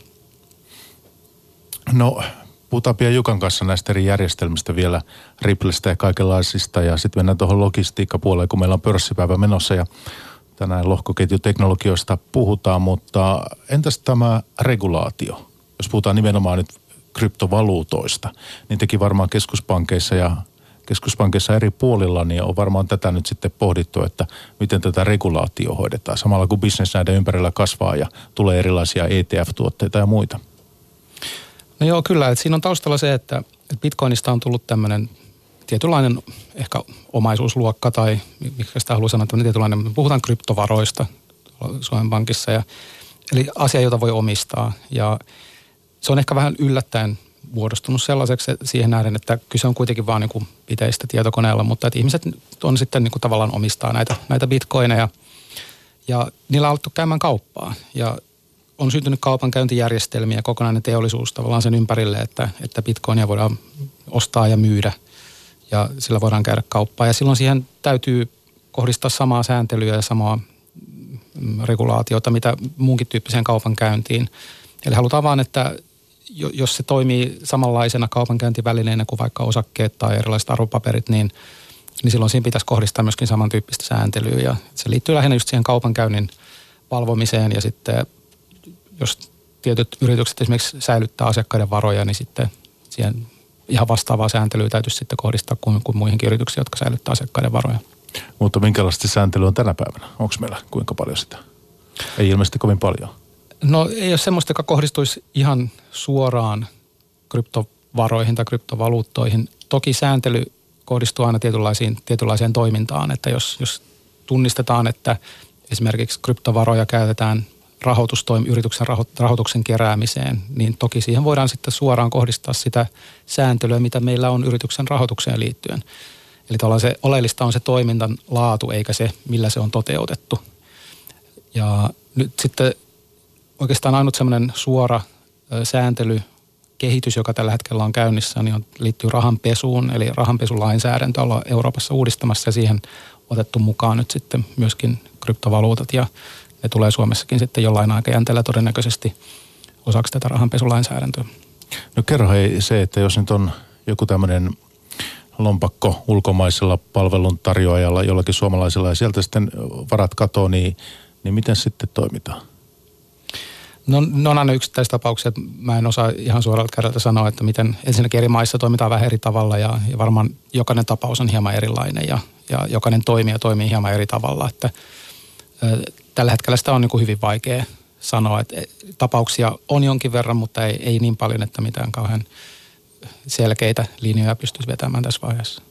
No, puhutaan pian Jukan kanssa näistä eri järjestelmistä vielä, Ripplestä ja kaikenlaisista ja sitten mennään tuohon logistiikkapuoleen, kun meillä on pörssipäivä menossa ja tänään lohkoketjuteknologioista puhutaan, mutta entäs tämä regulaatio? Jos puhutaan nimenomaan nyt kryptovaluutoista, niin teki varmaan keskuspankeissa ja keskuspankissa eri puolilla, niin on varmaan tätä nyt sitten pohdittu, että miten tätä regulaatio hoidetaan. Samalla kun bisnes näiden ympärillä kasvaa ja tulee erilaisia ETF-tuotteita ja muita. No joo, kyllä. Että siinä on taustalla se, että Bitcoinista on tullut tämmöinen tietynlainen ehkä omaisuusluokka tai mikä sitä haluaa sanoa, tämmöinen tietynlainen, puhutaan kryptovaroista Suomen Pankissa. Ja, eli asia, jota voi omistaa. Ja se on ehkä vähän yllättäen muodostunut sellaiseksi siihen nähden, että kyse on kuitenkin vaan niin piteistä tietokoneella, mutta että ihmiset on sitten niin kuin tavallaan omistaa näitä, näitä bitcoineja ja niillä on alettu käymään kauppaa ja on syntynyt kaupankäyntijärjestelmiä, kokonainen teollisuus tavallaan sen ympärille, että, että bitcoinia voidaan ostaa ja myydä ja sillä voidaan käydä kauppaa ja silloin siihen täytyy kohdistaa samaa sääntelyä ja samaa mm, regulaatiota, mitä muunkin tyyppiseen kaupankäyntiin. Eli halutaan vaan, että jos se toimii samanlaisena kaupankäyntivälineenä kuin vaikka osakkeet tai erilaiset arvopaperit, niin, niin silloin siinä pitäisi kohdistaa myöskin samantyyppistä sääntelyä. Ja se liittyy lähinnä just siihen kaupankäynnin valvomiseen ja sitten jos tietyt yritykset esimerkiksi säilyttää asiakkaiden varoja, niin sitten siihen ihan vastaavaa sääntelyä täytyisi sitten kohdistaa kuin, kuin muihinkin yrityksiin, jotka säilyttää asiakkaiden varoja. Mutta minkälaista sääntelyä on tänä päivänä? Onko meillä kuinka paljon sitä? Ei ilmeisesti kovin paljon. No ei ole semmoista, joka kohdistuisi ihan suoraan kryptovaroihin tai kryptovaluuttoihin. Toki sääntely kohdistuu aina tietynlaisiin, tietynlaiseen toimintaan, että jos, jos tunnistetaan, että esimerkiksi kryptovaroja käytetään rahoitustoim, yrityksen raho, rahoituksen keräämiseen, niin toki siihen voidaan sitten suoraan kohdistaa sitä sääntelyä, mitä meillä on yrityksen rahoitukseen liittyen. Eli se oleellista on se toimintan laatu, eikä se, millä se on toteutettu. Ja nyt sitten oikeastaan ainut semmoinen suora sääntely, kehitys, joka tällä hetkellä on käynnissä, niin on, liittyy rahanpesuun, eli rahanpesulainsäädäntö ollaan Euroopassa uudistamassa ja siihen otettu mukaan nyt sitten myöskin kryptovaluutat ja ne tulee Suomessakin sitten jollain aikajänteellä todennäköisesti osaksi tätä rahanpesulainsäädäntöä. No kerro hei se, että jos nyt on joku tämmöinen lompakko ulkomaisella palveluntarjoajalla jollakin suomalaisella ja sieltä sitten varat katoo, niin, niin miten sitten toimitaan? No, ne on aina yksittäistapauksia, että mä en osaa ihan suoralta kädeltä sanoa, että miten ensinnäkin eri maissa toimitaan vähän eri tavalla ja, ja varmaan jokainen tapaus on hieman erilainen ja, ja jokainen toimija toimii hieman eri tavalla, että ö, tällä hetkellä sitä on niin kuin hyvin vaikea sanoa, että tapauksia on jonkin verran, mutta ei, ei niin paljon, että mitään kauhean selkeitä linjoja pystyisi vetämään tässä vaiheessa.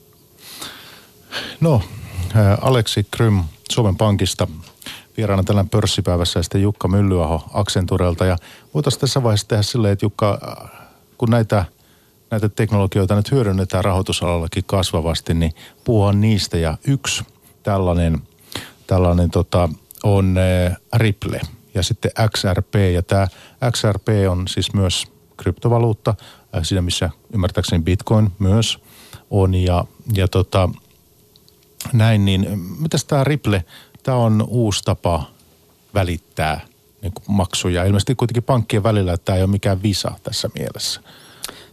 No, Aleksi Krym Suomen Pankista vieraana tällä pörssipäivässä ja sitten Jukka Myllyaho Accenturelta. Ja voitaisiin tässä vaiheessa tehdä silleen, että Jukka, kun näitä, näitä teknologioita nyt hyödynnetään rahoitusalallakin kasvavasti, niin puhua niistä. Ja yksi tällainen, tällainen tota, on Ripple ja sitten XRP. Ja tämä XRP on siis myös kryptovaluutta, siinä missä ymmärtääkseni Bitcoin myös on. Ja, ja tota, näin, niin mitäs tämä Ripple, tämä on uusi tapa välittää niin maksuja. Ilmeisesti kuitenkin pankkien välillä, että tämä ei ole mikään visa tässä mielessä.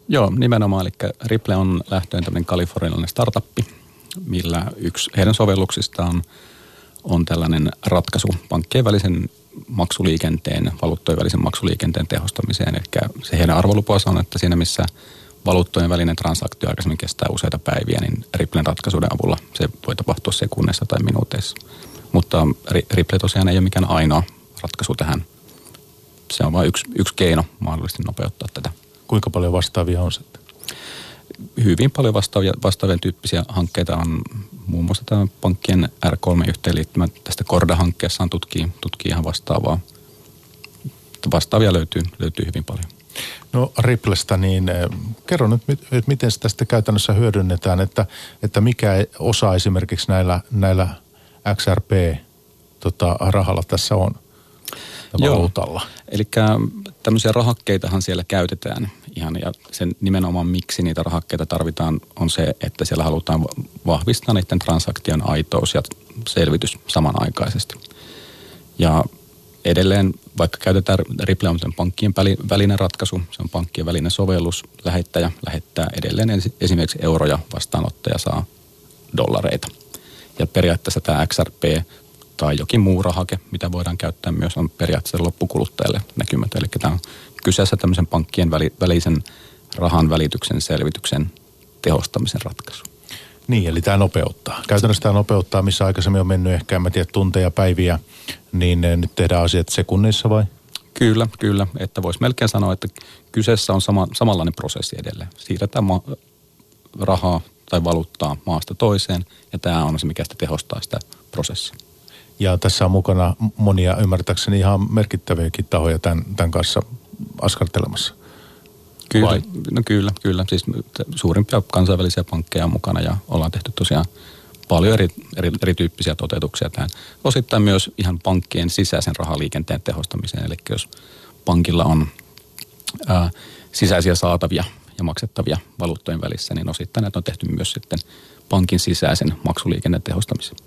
Joo, nimenomaan. Eli Ripple on lähtöön tämmöinen kalifornialainen startuppi, millä yksi heidän sovelluksistaan on, tällainen ratkaisu pankkien välisen maksuliikenteen, valuuttojen välisen maksuliikenteen tehostamiseen. Eli se heidän arvolupansa on, että siinä missä – valuuttojen välinen transaktio aikaisemmin kestää useita päiviä, niin Ripplen ratkaisuiden avulla se voi tapahtua sekunneissa tai minuuteissa. Mutta Ripple tosiaan ei ole mikään ainoa ratkaisu tähän. Se on vain yksi, yksi keino mahdollisesti nopeuttaa tätä. Kuinka paljon vastaavia on sitten? Hyvin paljon vastaavia, vastaavia tyyppisiä hankkeita on muun muassa tämä pankkien R3-yhteenliittymä tästä Korda-hankkeessaan tutkii, tutkii ihan vastaavaa. Vastaavia löytyy, löytyy hyvin paljon. No Ripplestä, niin eh, kerro nyt, että miten sitä sitten käytännössä hyödynnetään, että, että mikä osa esimerkiksi näillä, näillä XRP-rahalla tota, tässä on valuutalla. Eli tämmöisiä rahakkeitahan siellä käytetään ihan ja sen nimenomaan miksi niitä rahakkeita tarvitaan on se, että siellä halutaan vahvistaa niiden transaktion aitous ja selvitys samanaikaisesti. Ja edelleen, vaikka käytetään Ripple on pankkien välinen ratkaisu, se on pankkien välinen sovellus, lähettäjä lähettää edelleen esimerkiksi euroja, vastaanottaja saa dollareita. Ja periaatteessa tämä XRP tai jokin muu rahake, mitä voidaan käyttää myös, on periaatteessa loppukuluttajalle näkymätön. Eli tämä on kyseessä tämmöisen pankkien välisen rahan välityksen selvityksen tehostamisen ratkaisu. Niin, eli tämä nopeuttaa. Käytännössä tämä nopeuttaa, missä aikaisemmin on mennyt ehkä, en mä tiedä, tunteja, päiviä, niin eh, nyt tehdään asiat sekunnissa vai? Kyllä, kyllä. Että voisi melkein sanoa, että kyseessä on sama, samanlainen prosessi edelleen. Siirretään ma- rahaa tai valuuttaa maasta toiseen, ja tämä on se, mikä sitä tehostaa sitä prosessia. Ja tässä on mukana monia, ymmärtääkseni ihan merkittäviäkin tahoja tämän, tämän kanssa askartelemassa. Kyllä, Vai? no kyllä, kyllä. Siis suurimpia kansainvälisiä pankkeja on mukana ja ollaan tehty tosiaan paljon eri, eri, erityyppisiä toteutuksia tähän. Osittain myös ihan pankkien sisäisen rahaliikenteen tehostamiseen. Eli jos pankilla on ää, sisäisiä saatavia ja maksettavia valuuttojen välissä, niin osittain näitä on tehty myös sitten pankin sisäisen maksuliikenteen tehostamiseen.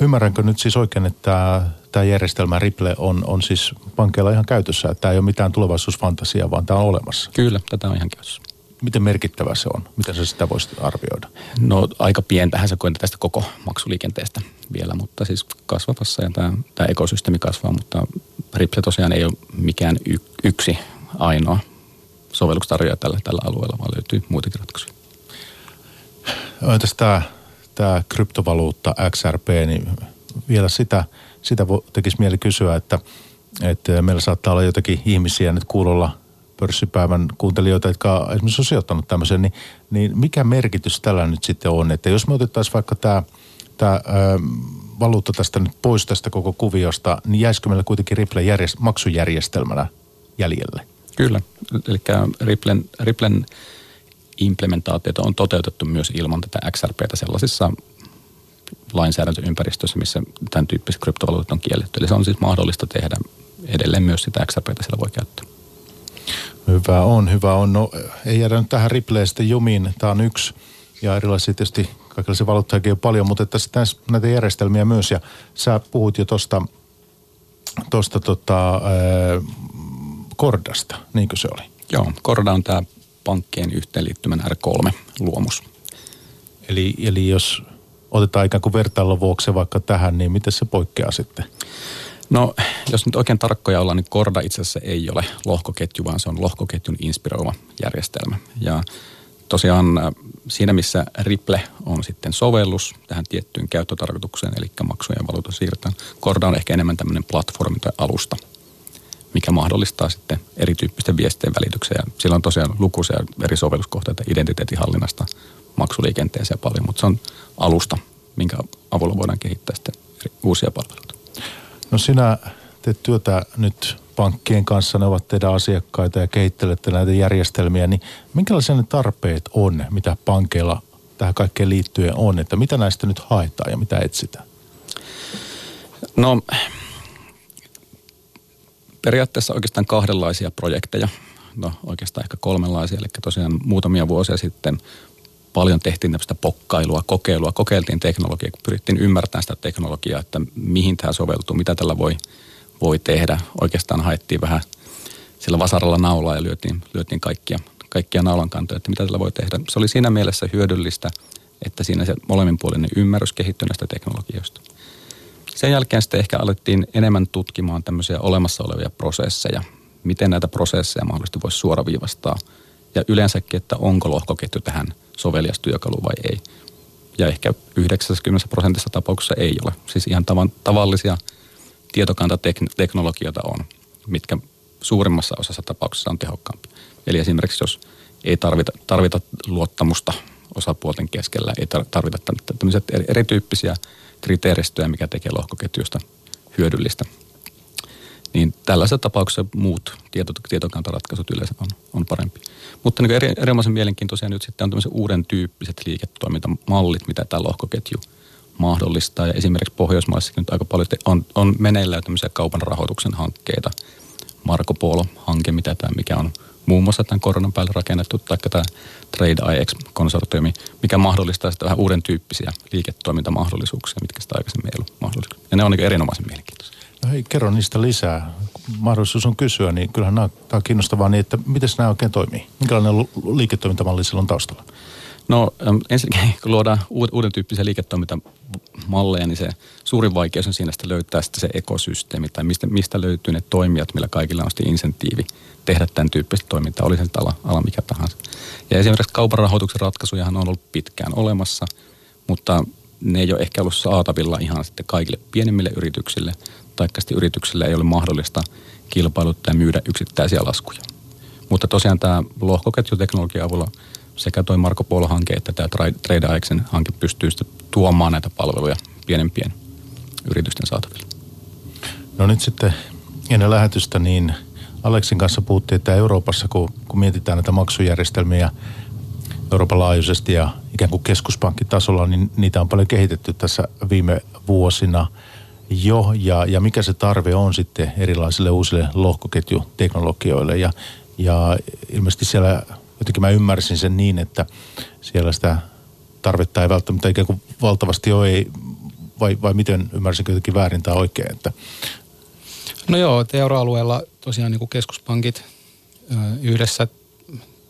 Ymmärränkö nyt siis oikein, että tämä järjestelmä Ripple on, on siis pankkeilla ihan käytössä, että tämä ei ole mitään tulevaisuusfantasiaa, vaan tämä on olemassa? Kyllä, tätä on ihan käytössä. Miten merkittävä se on? Miten sä sitä voisit arvioida? No aika pientähän se koen tästä koko maksuliikenteestä vielä, mutta siis kasvavassa ja tämä, tämä ekosysteemi kasvaa, mutta Ripple tosiaan ei ole mikään y, yksi ainoa sovellustarjoaja tällä, tällä alueella, vaan löytyy muitakin ratkaisuja. Entäs tämä, tämä kryptovaluutta XRP, niin vielä sitä, sitä tekisi mieli kysyä, että, että meillä saattaa olla jotakin ihmisiä nyt kuulolla pörssipäivän kuuntelijoita, jotka esimerkiksi on sijoittanut tämmöisen, niin, niin mikä merkitys tällä nyt sitten on? Että jos me otettaisiin vaikka tämä, tämä valuutta tästä nyt pois tästä koko kuviosta, niin jäisikö meillä kuitenkin Ripplen järjest- maksujärjestelmänä jäljelle? Kyllä, eli Ripplen, Ripplen implementaatiota on toteutettu myös ilman tätä XRPtä sellaisissa lainsäädäntöympäristössä, missä tämän tyyppiset kryptovaluutat on kielletty. Eli se on siis mahdollista tehdä edelleen myös sitä XRPtä siellä voi käyttää. Hyvä on, hyvä on. No ei jäädä nyt tähän Ripleen sitten jumiin. Tämä on yksi ja erilaisia tietysti kaikenlaisia valuuttajakin on paljon, mutta että sitten näitä järjestelmiä myös. Ja sä puhut jo tuosta tosta, tota, Kordasta, niinkö se oli? Joo, Korda on tämä pankkien yhteenliittymän R3-luomus. Eli, eli jos otetaan ikään kuin vertailun vuoksi vaikka tähän, niin miten se poikkeaa sitten? No, jos nyt oikein tarkkoja ollaan, niin Korda itse asiassa ei ole lohkoketju, vaan se on lohkoketjun inspiroiva järjestelmä. Ja tosiaan äh, siinä, missä Ripple on sitten sovellus tähän tiettyyn käyttötarkoitukseen, eli maksujen valuutan siirtään, Korda on ehkä enemmän tämmöinen platformi tai alusta, mikä mahdollistaa sitten erityyppisten viestien välityksen. Ja sillä on tosiaan lukuisia eri sovelluskohteita identiteetin hallinnasta maksuliikenteeseen paljon, mutta se on alusta, minkä avulla voidaan kehittää sitten uusia palveluita. No sinä teet työtä nyt pankkien kanssa, ne ovat teidän asiakkaita ja kehittelette näitä järjestelmiä, niin minkälaisia ne tarpeet on, mitä pankeilla tähän kaikkeen liittyen on, että mitä näistä nyt haetaan ja mitä etsitään? No periaatteessa oikeastaan kahdenlaisia projekteja. No oikeastaan ehkä kolmenlaisia, eli tosiaan muutamia vuosia sitten paljon tehtiin tämmöistä pokkailua, kokeilua, kokeiltiin teknologiaa, kun pyrittiin ymmärtämään sitä teknologiaa, että mihin tämä soveltuu, mitä tällä voi, voi tehdä. Oikeastaan haettiin vähän sillä vasaralla naulaa ja lyötiin, lyötiin kaikkia, kaikkia naulan kantoja, että mitä tällä voi tehdä. Se oli siinä mielessä hyödyllistä, että siinä se molemminpuolinen ymmärrys kehittyi näistä teknologioista. Sen jälkeen sitten ehkä alettiin enemmän tutkimaan tämmöisiä olemassa olevia prosesseja, miten näitä prosesseja mahdollisesti voisi suoraviivastaa ja yleensäkin, että onko lohkoketju tähän sovelias työkalu vai ei. Ja ehkä 90 prosentissa tapauksessa ei ole. Siis ihan tavan, tavallisia tietokantateknologioita on, mitkä suurimmassa osassa tapauksessa on tehokkaampi. Eli esimerkiksi jos ei tarvita, tarvita luottamusta osapuolten keskellä, ei tarvita tämmöisiä erityyppisiä kriteeristöjä, mikä tekee lohkoketjusta hyödyllistä. Niin tällaisessa tapauksessa muut tieto, tietokantaratkaisut yleensä on, on parempi. Mutta niin eri, erinomaisen mielenkiintoisia nyt sitten on tämmöiset uuden tyyppiset liiketoimintamallit, mitä tämä lohkoketju mahdollistaa. Ja esimerkiksi Pohjoismaissakin nyt aika paljon on, on meneillään tämmöisiä kaupan rahoituksen hankkeita. Marco Polo-hanke, mitä tämä, mikä on muun muassa tämän koronan päälle rakennettu, tai tämä Trade IX-konsortiumi, mikä mahdollistaa sitten vähän uuden tyyppisiä liiketoimintamahdollisuuksia, mitkä sitä aikaisemmin ei ollut mahdollisia. Ja ne on niin erinomaisen mielenkiintoisia. No hei, kerro niistä lisää. Mahdollisuus on kysyä, niin kyllähän tämä on kiinnostavaa niin, että miten nämä oikein toimii? Minkälainen liiketoimintamalli sillä on taustalla? No ensinnäkin, kun luodaan uuden tyyppisiä liiketoimintamalleja, niin se suurin vaikeus on siinä, löytää sitten se ekosysteemi tai mistä, mistä löytyy ne toimijat, millä kaikilla on sitten insentiivi tehdä tämän tyyppistä toimintaa, oli se ala, ala mikä tahansa. Ja esimerkiksi kaupan rahoituksen ratkaisujahan on ollut pitkään olemassa, mutta ne ei ole ehkä ollut saatavilla ihan sitten kaikille pienemmille yrityksille, taikka sitten yrityksille ei ole mahdollista kilpailuttaa ja myydä yksittäisiä laskuja. Mutta tosiaan tämä lohkoketjuteknologian avulla sekä tuo Marco Polo-hanke että tämä Trade Aixen hanke pystyy sitten tuomaan näitä palveluja pienempien yritysten saataville. No nyt sitten ennen lähetystä niin Aleksin kanssa puhuttiin, että Euroopassa kun, kun mietitään näitä maksujärjestelmiä Euroopan laajuisesti ja ikään kuin keskuspankkitasolla, niin niitä on paljon kehitetty tässä viime vuosina jo. Ja, ja mikä se tarve on sitten erilaisille uusille lohkoketjuteknologioille. Ja, ja ilmeisesti siellä, jotenkin mä ymmärsin sen niin, että siellä sitä tarvetta ei välttämättä ikään kuin valtavasti ole, ei, vai, vai miten ymmärsinkö jotenkin väärin tai oikein, että No joo, että euroalueella tosiaan niin kuin keskuspankit yhdessä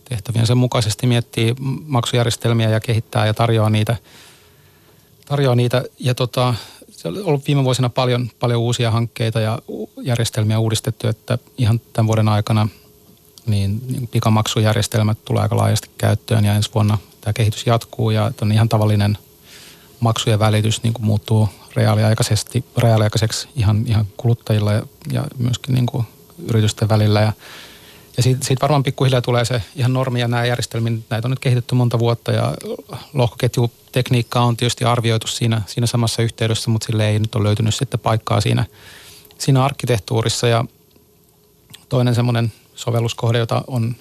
tehtäviensä mukaisesti miettii maksujärjestelmiä ja kehittää ja tarjoaa niitä. Tarjoaa niitä ja tota, se on ollut viime vuosina paljon, paljon uusia hankkeita ja järjestelmiä uudistettu, että ihan tämän vuoden aikana niin, pikamaksujärjestelmät tulee aika laajasti käyttöön ja ensi vuonna tämä kehitys jatkuu ja on ihan tavallinen maksujen välitys niin kuin muuttuu reaaliaikaisesti, reaaliaikaiseksi ihan, ihan kuluttajilla ja, ja myöskin niin kuin yritysten välillä. Ja, ja siitä, siitä varmaan pikkuhiljaa tulee se ihan normi ja nämä järjestelmät, näitä on nyt kehitetty monta vuotta ja lohkoketjutekniikkaa on tietysti arvioitu siinä, siinä samassa yhteydessä, mutta sille ei nyt ole löytynyt sitten paikkaa siinä, siinä arkkitehtuurissa. Ja toinen semmoinen sovelluskohde, jota on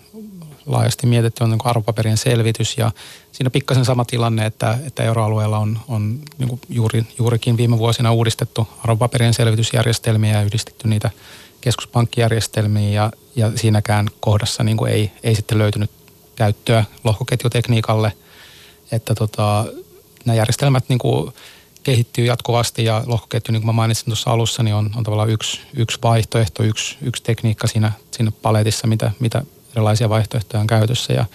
laajasti mietitty, on niin arvopaperien selvitys. Ja siinä pikkasen sama tilanne, että, että euroalueella on, on niin juuri, juurikin viime vuosina uudistettu arvopaperien selvitysjärjestelmiä ja yhdistetty niitä keskuspankkijärjestelmiin ja, ja siinäkään kohdassa niin ei, ei sitten löytynyt käyttöä lohkoketjutekniikalle, että tota, nämä järjestelmät niin kuin kehittyy jatkuvasti ja lohkoketju, niin kuin mä mainitsin tuossa alussa, niin on, on tavallaan yksi, yksi vaihtoehto, yksi, yksi tekniikka siinä, siinä paletissa, mitä, mitä erilaisia vaihtoehtoja on käytössä ja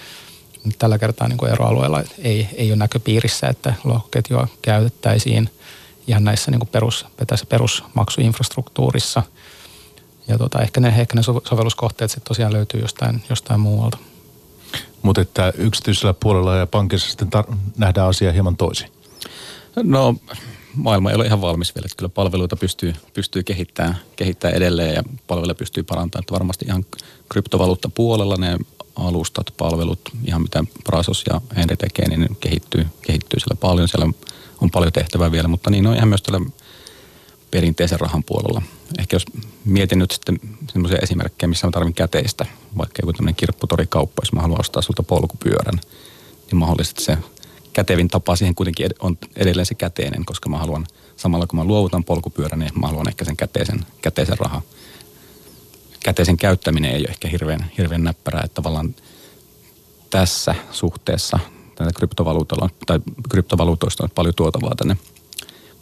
tällä kertaa niin kuin eroalueella ei, ei ole näköpiirissä, että lohkoketjua käytettäisiin ihan näissä niin kuin perus, tässä perusmaksuinfrastruktuurissa. Ja tota, ehkä, ne, ehkä ne sovelluskohteet sitten tosiaan löytyy jostain, jostain muualta. Mutta että yksityisellä puolella ja pankissa sitten tar- nähdään asia hieman toisin? No maailma ei ole ihan valmis vielä. Että kyllä palveluita pystyy, pystyy kehittämään, kehittämään edelleen ja palveluja pystyy parantamaan. Että varmasti ihan kryptovaluutta puolella ne alustat, palvelut, ihan mitä Prasos ja Henri tekee, niin kehittyy, kehittyy siellä paljon. Siellä on paljon tehtävää vielä, mutta niin on ihan myös tällä perinteisen rahan puolella. Ehkä jos mietin nyt sitten semmoisia esimerkkejä, missä mä tarvin käteistä, vaikka joku tämmöinen kirpputorikauppa, jos mä haluan ostaa sulta polkupyörän, niin mahdollisesti se kätevin tapa siihen kuitenkin on edelleen se käteinen, koska mä haluan, samalla kun mä luovutan polkupyörän, niin mä haluan ehkä sen käteisen, käteisen rahan. Käteisen käyttäminen ei ole ehkä hirveän, hirveän näppärää, että tavallaan tässä suhteessa tätä kryptovaluutalla tai kryptovaluutoista on paljon tuotavaa tänne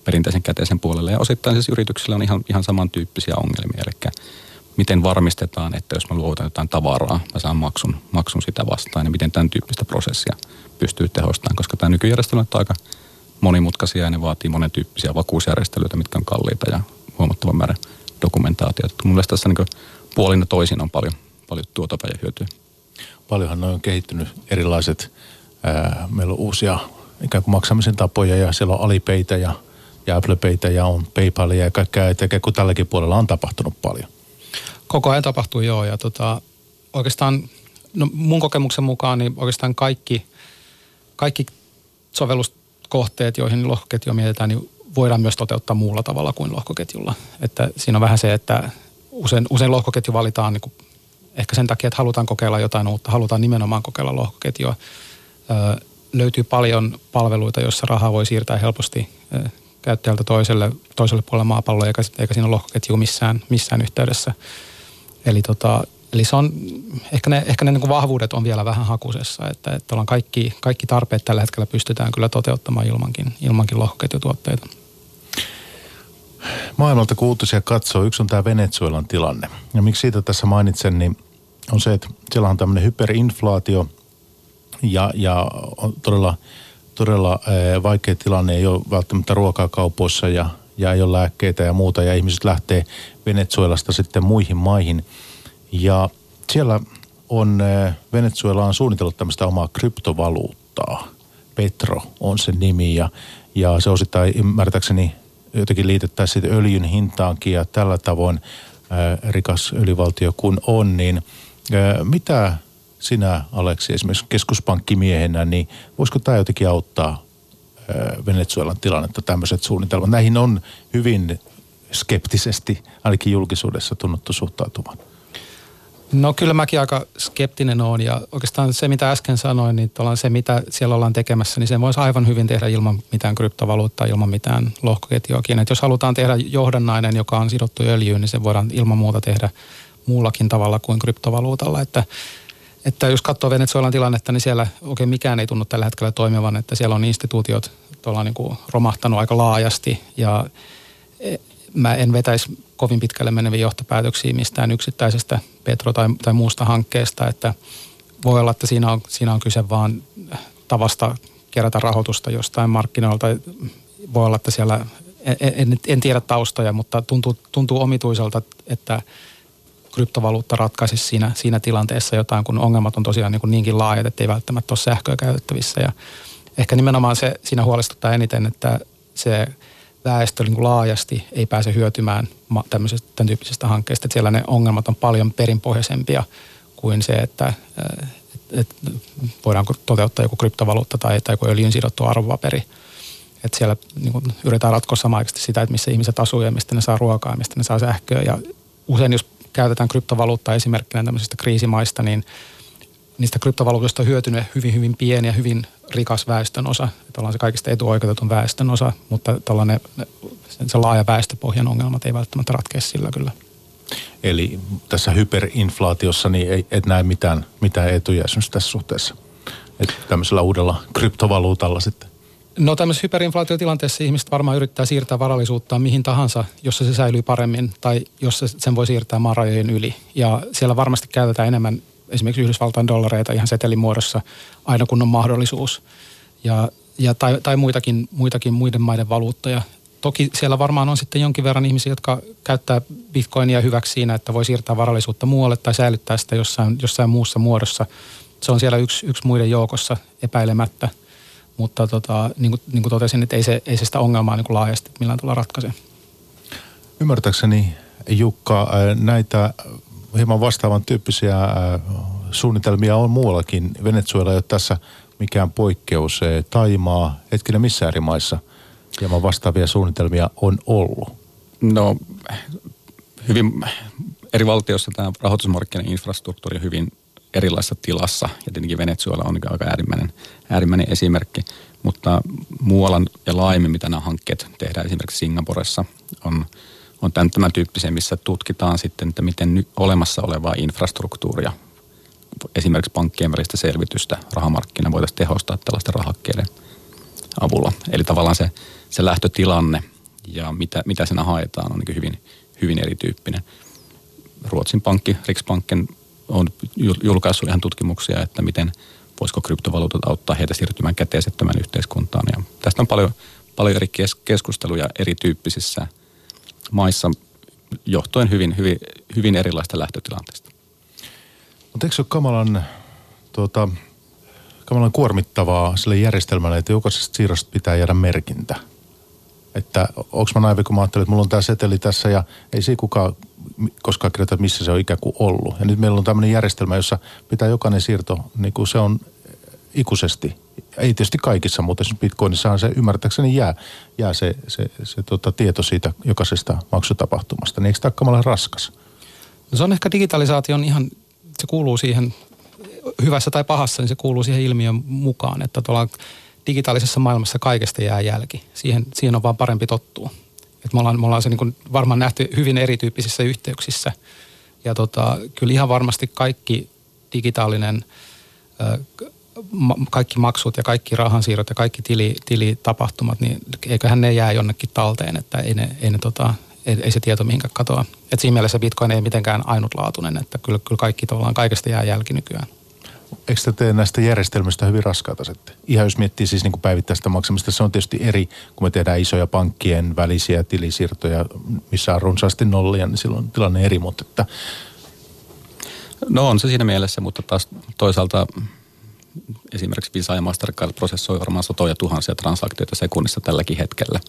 perinteisen käteisen puolelle. Ja osittain siis yrityksillä on ihan, ihan samantyyppisiä ongelmia. Eli miten varmistetaan, että jos mä luovutan jotain tavaraa, mä saan maksun, maksun sitä vastaan ja miten tämän tyyppistä prosessia pystyy tehostamaan, koska tämä nykyjärjestelmä on aika monimutkaisia ja ne vaatii monen tyyppisiä vakuusjärjestelyitä, mitkä on kalliita ja huomattavan määrä dokumentaatiota. Mun mielestä tässä niin puolin ja toisin on paljon, paljon tuotavaa ja hyötyä. Paljonhan noin on kehittynyt erilaiset, ää, meillä on uusia ikään kuin maksamisen tapoja ja siellä on alipeitä ja, ja Apple Paytä ja on PayPalia ja kaikkea, että kun tälläkin puolella on tapahtunut paljon. Koko ajan tapahtuu joo ja tota, oikeastaan no mun kokemuksen mukaan niin oikeastaan kaikki, kaikki sovelluskohteet, joihin lohkoketjua mietitään, niin voidaan myös toteuttaa muulla tavalla kuin lohkoketjulla. Että siinä on vähän se, että usein, usein lohkoketju valitaan niin kuin ehkä sen takia, että halutaan kokeilla jotain uutta, halutaan nimenomaan kokeilla lohkoketjua. Ö, löytyy paljon palveluita, joissa rahaa voi siirtää helposti ö, käyttäjältä toiselle, toiselle puolelle maapalloa, eikä, eikä siinä ole lohkoketju missään, missään yhteydessä. Eli, tota, eli se on, ehkä ne, ehkä ne niin kuin vahvuudet on vielä vähän hakusessa, että, että ollaan kaikki, kaikki tarpeet tällä hetkellä pystytään kyllä toteuttamaan ilmankin, ilmankin lohkoketjutuotteita. Maailmalta kun katsoo, yksi on tämä Venezuelan tilanne. Ja miksi siitä tässä mainitsen, niin on se, että siellä on tämmöinen hyperinflaatio ja, ja on todella, todella vaikea tilanne. Ei ole välttämättä ruokaa kaupoissa ja ja ei ole lääkkeitä ja muuta ja ihmiset lähtee Venezuelasta sitten muihin maihin. Ja siellä on, eh, Venezuela on suunnitellut tämmöistä omaa kryptovaluuttaa. Petro on se nimi ja, ja se osittain ymmärtääkseni jotenkin liitettäisiin öljyn hintaankin ja tällä tavoin ää, eh, rikas öljyvaltio kun on, niin ää, eh, mitä sinä Aleksi esimerkiksi keskuspankkimiehenä, niin voisiko tämä jotenkin auttaa Venezuelan tilannetta tämmöiset suunnitelmat. Näihin on hyvin skeptisesti, ainakin julkisuudessa tunnuttu suhtautumaan. No kyllä mäkin aika skeptinen on ja oikeastaan se mitä äsken sanoin, niin se mitä siellä ollaan tekemässä, niin se voisi aivan hyvin tehdä ilman mitään kryptovaluuttaa, ilman mitään lohkoketjuakin. Et jos halutaan tehdä johdannainen, joka on sidottu öljyyn, niin se voidaan ilman muuta tehdä muullakin tavalla kuin kryptovaluutalla. Että että jos katsoo Venezuelan tilannetta, niin siellä oikein mikään ei tunnu tällä hetkellä toimivan, että siellä on instituutiot niin kuin romahtanut aika laajasti ja e, mä en vetäisi kovin pitkälle meneviä johtopäätöksiä mistään yksittäisestä Petro- tai, tai muusta hankkeesta, että voi olla, että siinä on, siinä on kyse vaan tavasta kerätä rahoitusta jostain markkinoilta. Voi olla, että siellä, en, en, tiedä taustoja, mutta tuntuu, tuntuu omituiselta, että – kryptovaluutta ratkaisisi siinä, siinä tilanteessa jotain, kun ongelmat on tosiaan niin niinkin laajat, että ei välttämättä ole sähköä käytettävissä. Ja ehkä nimenomaan se siinä huolestuttaa eniten, että se väestö niin kuin laajasti ei pääse hyötymään tämmöisestä, tämän tyyppisestä hankkeesta. Että siellä ne ongelmat on paljon perinpohjaisempia kuin se, että, että voidaanko toteuttaa joku kryptovaluutta tai, tai joku öljyn sidottu arvopaperi. Että siellä niin kuin, yritetään ratkoa samaaikaisesti sitä, että missä ihmiset asuu ja mistä ne saa ruokaa ja mistä ne saa sähköä. Ja usein jos käytetään kryptovaluuttaa esimerkkinä tämmöisistä kriisimaista, niin niistä kryptovaluutista on hyötynyt hyvin, hyvin pieni ja hyvin rikas väestön osa. Ollaan se kaikista etuoikeutetun väestön osa, mutta tällainen se laaja väestöpohjan ongelmat ei välttämättä ratkea sillä kyllä. Eli tässä hyperinflaatiossa niin ei, et näe mitään, mitään etuja esimerkiksi tässä suhteessa. Et tämmöisellä uudella kryptovaluutalla sitten. No tämmöisessä hyperinflaatiotilanteessa ihmiset varmaan yrittää siirtää varallisuuttaan mihin tahansa, jossa se säilyy paremmin tai jossa sen voi siirtää maan rajojen yli. Ja siellä varmasti käytetään enemmän esimerkiksi Yhdysvaltain dollareita ihan setelin muodossa aina kun on mahdollisuus. Ja, ja tai, tai muitakin, muitakin muiden maiden valuuttoja. Toki siellä varmaan on sitten jonkin verran ihmisiä, jotka käyttää bitcoinia hyväksi siinä, että voi siirtää varallisuutta muualle tai säilyttää sitä jossain, jossain muussa muodossa. Se on siellä yksi, yksi muiden joukossa epäilemättä – Mutta tota, niin, kuin, niin kuin totesin, että ei se, ei se sitä ongelmaa niin kuin laajasti millään tavalla ratkaise. Ymmärtääkseni Jukka, näitä hieman vastaavan tyyppisiä suunnitelmia on muuallakin. Venezuela ei ole tässä mikään poikkeus. Taimaa, hetkinen missä eri maissa hieman vastaavia suunnitelmia on ollut? No hyvin eri valtioissa tämä rahoitusmarkkinen infrastruktuuri on hyvin erilaisessa tilassa. Ja tietenkin Venezuela on aika äärimmäinen, äärimmäinen esimerkki. Mutta muualla ja laajemmin, mitä nämä hankkeet tehdään esimerkiksi Singaporessa, on, on tämän, tämän tyyppisiä, missä tutkitaan sitten, että miten nyt olemassa olevaa infrastruktuuria, esimerkiksi pankkien välistä selvitystä rahamarkkina voitaisiin tehostaa tällaisten rahakkeiden avulla. Eli tavallaan se, se lähtötilanne ja mitä, mitä siinä haetaan on niin hyvin, hyvin erityyppinen. Ruotsin pankki, Riksbanken, on julkaissut ihan tutkimuksia, että miten voisiko kryptovaluutat auttaa heitä siirtymään käteisettömän yhteiskuntaan. Ja tästä on paljon, paljon eri keskusteluja erityyppisissä maissa johtuen hyvin, hyvin, hyvin erilaista lähtötilanteista. Mutta eikö se ole kamalan, tuota, kamalan kuormittavaa sille järjestelmälle, että jokaisesta siirrosta pitää jäädä merkintä? Että onko mä naivi, kun mä ajattelin, että mulla on tämä seteli tässä ja ei siinä kukaan koskaan kirjoita, missä se on ikään kuin ollut. Ja nyt meillä on tämmöinen järjestelmä, jossa pitää jokainen siirto, niin kuin se on ikuisesti. Ei tietysti kaikissa, mutta Bitcoinissa se ymmärtääkseni jää, jää se, se, se tota, tieto siitä jokaisesta maksutapahtumasta. Niin eikö tämä kamala raskas? No se on ehkä digitalisaation ihan, se kuuluu siihen hyvässä tai pahassa, niin se kuuluu siihen ilmiön mukaan, että tuolla digitaalisessa maailmassa kaikesta jää jälki. Siihen, siihen on vaan parempi tottua. Et me ollaan, me ollaan se niin varmaan nähty hyvin erityyppisissä yhteyksissä. Ja tota, kyllä ihan varmasti kaikki digitaalinen, kaikki maksut ja kaikki rahansiirrot ja kaikki tili, tilitapahtumat, niin eiköhän ne jää jonnekin talteen, että ei, ne, ei, ne tota, ei, ei se tieto mihinkään katoa. Et siinä mielessä Bitcoin ei mitenkään ainutlaatuinen, että kyllä, kyllä kaikki tavallaan kaikesta jää jälki nykyään eikö te tee näistä järjestelmistä hyvin raskaita sitten? Ihan jos miettii siis niin kuin päivittäistä maksamista, se on tietysti eri, kun me tehdään isoja pankkien välisiä tilisiirtoja, missä on runsaasti nollia, niin silloin tilanne eri, mutta että... No on se siinä mielessä, mutta taas toisaalta esimerkiksi Visa ja Mastercard prosessoi varmaan satoja tuhansia transaktioita sekunnissa tälläkin hetkellä.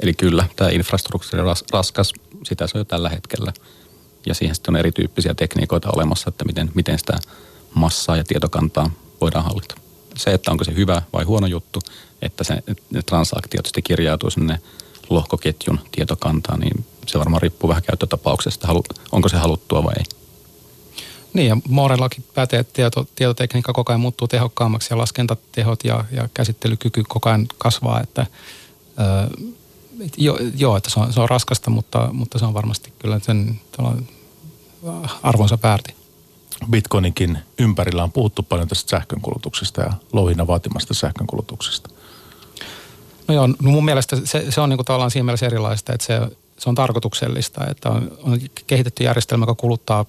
Eli kyllä, tämä infrastruktuuri on raskas, sitä se on jo tällä hetkellä. Ja siihen sitten on erityyppisiä tekniikoita olemassa, että miten, miten sitä massaa ja tietokantaa voidaan hallita. Se, että onko se hyvä vai huono juttu, että se, ne transaktiot sitten kirjautuu sinne lohkoketjun tietokantaan, niin se varmaan riippuu vähän käyttötapauksesta, onko se haluttua vai ei. Niin ja Moorellakin pätee, että tieto, tietotekniikka koko ajan muuttuu tehokkaammaksi ja laskentatehot ja, ja käsittelykyky koko ajan kasvaa, että öö, jo, joo, että se on, se on raskasta, mutta, mutta se on varmasti kyllä sen arvonsa väärti. Bitcoininkin ympärillä on puhuttu paljon tästä sähkönkulutuksesta ja louhinnan vaatimasta sähkönkulutuksesta. No joo, no mun mielestä se, se on niinku tavallaan siinä mielessä erilaista, että se, se on tarkoituksellista, että on, on kehitetty järjestelmä, joka kuluttaa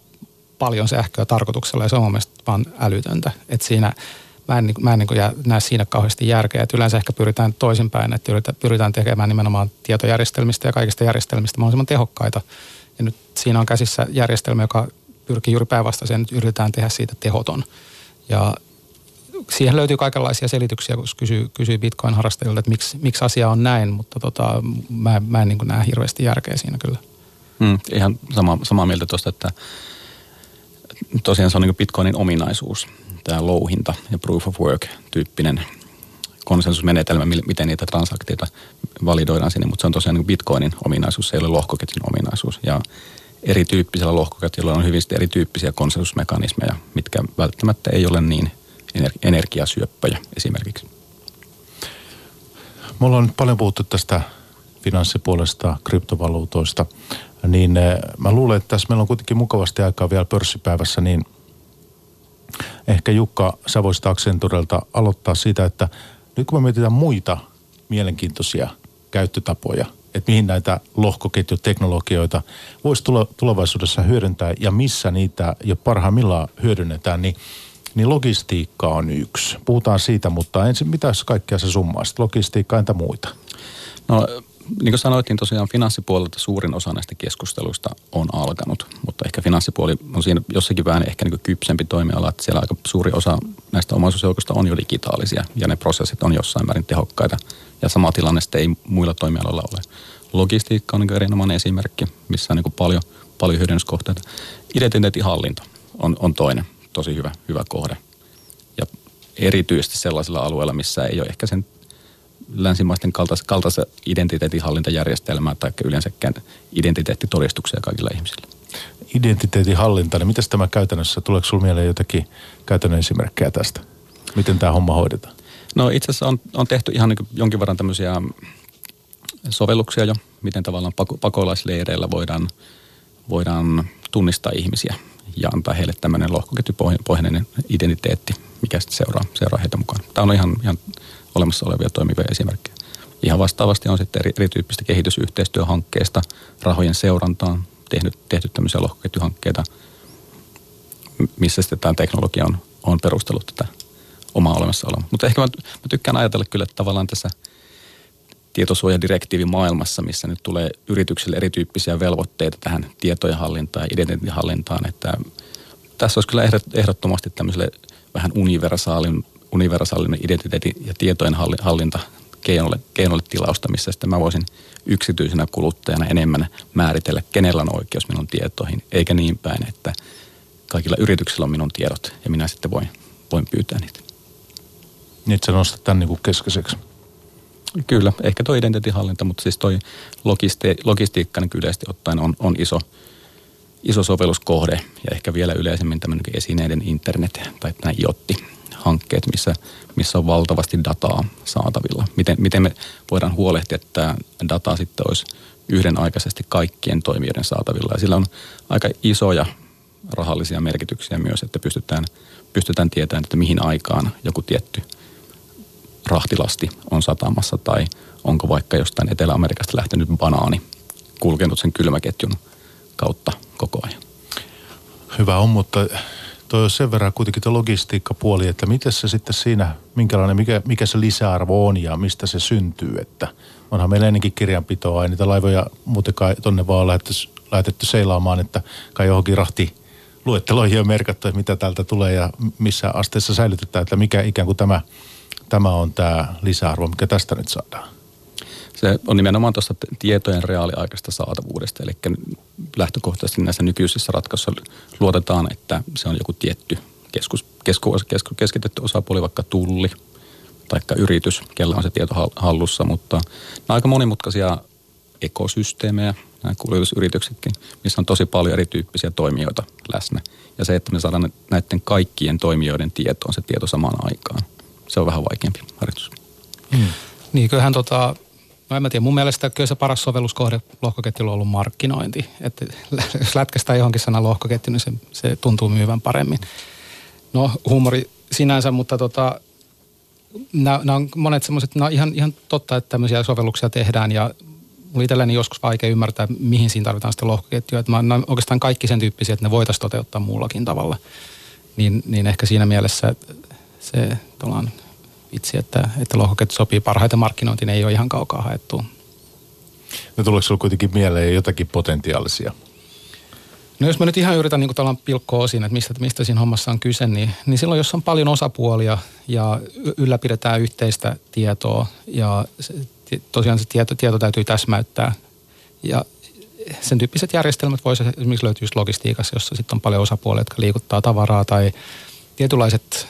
paljon sähköä tarkoituksella ja se on mun mielestä vaan älytöntä. Että siinä, mä en, mä en niin näe siinä kauheasti järkeä. Että yleensä ehkä pyritään toisinpäin, että pyritään tekemään nimenomaan tietojärjestelmistä ja kaikista järjestelmistä mahdollisimman tehokkaita. Ja nyt siinä on käsissä järjestelmä, joka pyrkii juuri päinvastaiseen, että yritetään tehdä siitä tehoton. Ja siihen löytyy kaikenlaisia selityksiä, kun kysyy, kysyy Bitcoin-harrastajilta, että miksi, miksi asia on näin, mutta tota, mä, mä en niin näe hirveästi järkeä siinä kyllä. Mm, ihan sama, samaa mieltä tuosta, että tosiaan se on niin Bitcoinin ominaisuus, tämä louhinta ja proof of work-tyyppinen konsensusmenetelmä, miten niitä transaktioita validoidaan sinne, mutta se on tosiaan niin Bitcoinin ominaisuus, se ei ole lohkoketjun ominaisuus. Ja erityyppisellä lohkoketjulla on hyvin erityyppisiä konsensusmekanismeja, mitkä välttämättä ei ole niin energiasyöppöjä esimerkiksi. Me ollaan nyt paljon puhuttu tästä finanssipuolesta, kryptovaluutoista, niin eh, mä luulen, että tässä meillä on kuitenkin mukavasti aikaa vielä pörssipäivässä, niin ehkä Jukka, sä voisit Accenturelta aloittaa siitä, että nyt kun me mietitään muita mielenkiintoisia käyttötapoja – että mihin näitä lohkoketjuteknologioita voisi tulevaisuudessa hyödyntää ja missä niitä jo parhaimmillaan hyödynnetään, niin niin logistiikka on yksi. Puhutaan siitä, mutta ensin mitä kaikkea se summaa? Sitten logistiikka entä muita? No niin kuin sanoittiin tosiaan finanssipuolelta suurin osa näistä keskusteluista on alkanut, mutta ehkä finanssipuoli on siinä jossakin vähän ehkä niin kypsempi toimiala, että siellä aika suuri osa näistä omaisuusjoukosta on jo digitaalisia ja ne prosessit on jossain määrin tehokkaita ja sama tilanne sitten ei muilla toimialoilla ole. Logistiikka on niin erinomainen esimerkki, missä on niin paljon, paljon hyödynnyskohteita. Identiteettihallinto on, on toinen tosi hyvä, hyvä kohde. Ja erityisesti sellaisilla alueilla, missä ei ole ehkä sen länsimaisten kaltaista, kaltaista identiteetinhallintajärjestelmää tai yleensäkään identiteettitodistuksia kaikilla ihmisillä. Identiteetinhallinta, niin miten tämä käytännössä, tuleeko sinulle mieleen jotakin käytännön esimerkkejä tästä? Miten tämä homma hoidetaan? No itse asiassa on, on tehty ihan niin jonkin verran tämmöisiä sovelluksia jo, miten tavallaan pako, pakolaisleireillä voidaan, voidaan tunnistaa ihmisiä ja antaa heille tämmöinen lohkoketjupohjainen identiteetti, mikä sitten seuraa, seuraa heitä mukaan. Tämä on ihan, ihan olemassa olevia toimivia esimerkkejä. Ihan vastaavasti on sitten eri, erityyppistä kehitysyhteistyöhankkeesta rahojen seurantaan tehnyt, tehty tämmöisiä lohkoketjuhankkeita, missä sitten tämä teknologia on, on perustellut tätä omaa olemassaoloa. Mutta ehkä mä, mä tykkään ajatella kyllä, että tavallaan tässä tietosuojadirektiivin maailmassa, missä nyt tulee yrityksille erityyppisiä velvoitteita tähän tietojen hallintaan ja identiteetin että tässä olisi kyllä ehdottomasti tämmöiselle vähän universaalin universaalinen identiteetti ja tietojen hallinta keinolle, keinolle tilausta, missä sitten mä voisin yksityisenä kuluttajana enemmän määritellä, kenellä on oikeus minun tietoihin, eikä niin päin, että kaikilla yrityksillä on minun tiedot ja minä sitten voin, voin pyytää niitä. Niin, että sä nostat tämän niin keskeiseksi. Kyllä, ehkä tuo identiteettihallinta, mutta siis toi logisti- logistiikka niin yleisesti ottaen on, on iso, iso sovelluskohde ja ehkä vielä yleisemmin tämmöinen esineiden internet tai nämä IOTTI hankkeet, missä, missä on valtavasti dataa saatavilla. Miten, miten me voidaan huolehtia, että data sitten olisi yhdenaikaisesti kaikkien toimijoiden saatavilla. Ja sillä on aika isoja rahallisia merkityksiä myös, että pystytään, pystytään tietämään, että mihin aikaan joku tietty rahtilasti on satamassa tai onko vaikka jostain Etelä-Amerikasta lähtenyt banaani kulkenut sen kylmäketjun kautta koko ajan. Hyvä on, mutta toi on sen verran kuitenkin tuo logistiikkapuoli, että miten se sitten siinä, minkälainen, mikä, mikä se lisäarvo on ja mistä se syntyy, että onhan meillä ennenkin kirjanpitoa, ei niitä laivoja muutenkaan tonne vaan lähetty, lähetetty seilaamaan, että kai johonkin rahti luetteloihin on merkattu, että mitä täältä tulee ja missä asteessa säilytetään, että mikä ikään kuin tämä, tämä on tämä lisäarvo, mikä tästä nyt saadaan. Se on nimenomaan tuosta tietojen reaaliaikaista saatavuudesta, eli lähtökohtaisesti näissä nykyisissä ratkaisuissa luotetaan, että se on joku tietty keskus, keskus, keskus, keskitetty osapuoli, vaikka tulli tai yritys, kellä on se tieto hallussa, mutta nämä on aika monimutkaisia ekosysteemejä, nämä kuljetusyrityksetkin, missä on tosi paljon erityyppisiä toimijoita läsnä. Ja se, että me saadaan näiden kaikkien toimijoiden tietoon se tieto samaan aikaan, se on vähän vaikeampi harjoitus. Hmm. Niin, kyllähän tota, No en mä tiedä, mun mielestä kyllä se paras sovelluskohde lohkoketjulla on ollut markkinointi. Että jos lätkästään johonkin sana lohkoketju, niin se, se tuntuu myyvän paremmin. No huumori sinänsä, mutta tota, nämä on monet semmoiset, nämä on ihan, ihan totta, että tämmöisiä sovelluksia tehdään ja mulla itselläni joskus vaikea ymmärtää, mihin siinä tarvitaan sitä lohkoketjua. Että mä, nämä oikeastaan kaikki sen tyyppisiä, että ne voitaisiin toteuttaa muullakin tavalla. Niin, niin ehkä siinä mielessä se vitsi, että, että lohkoketju sopii parhaiten markkinointiin, ei ole ihan kaukaa haettu. No tuleeko sinulla kuitenkin mieleen jotakin potentiaalisia? No jos mä nyt ihan yritän niin kuin pilkkoa osin, että mistä, mistä siinä hommassa on kyse, niin, niin silloin jos on paljon osapuolia ja ylläpidetään yhteistä tietoa ja se, tosiaan se tieto, tieto täytyy täsmäyttää ja sen tyyppiset järjestelmät voisi esimerkiksi löytyä just logistiikassa, jossa sitten on paljon osapuolia, jotka liikuttaa tavaraa tai tietynlaiset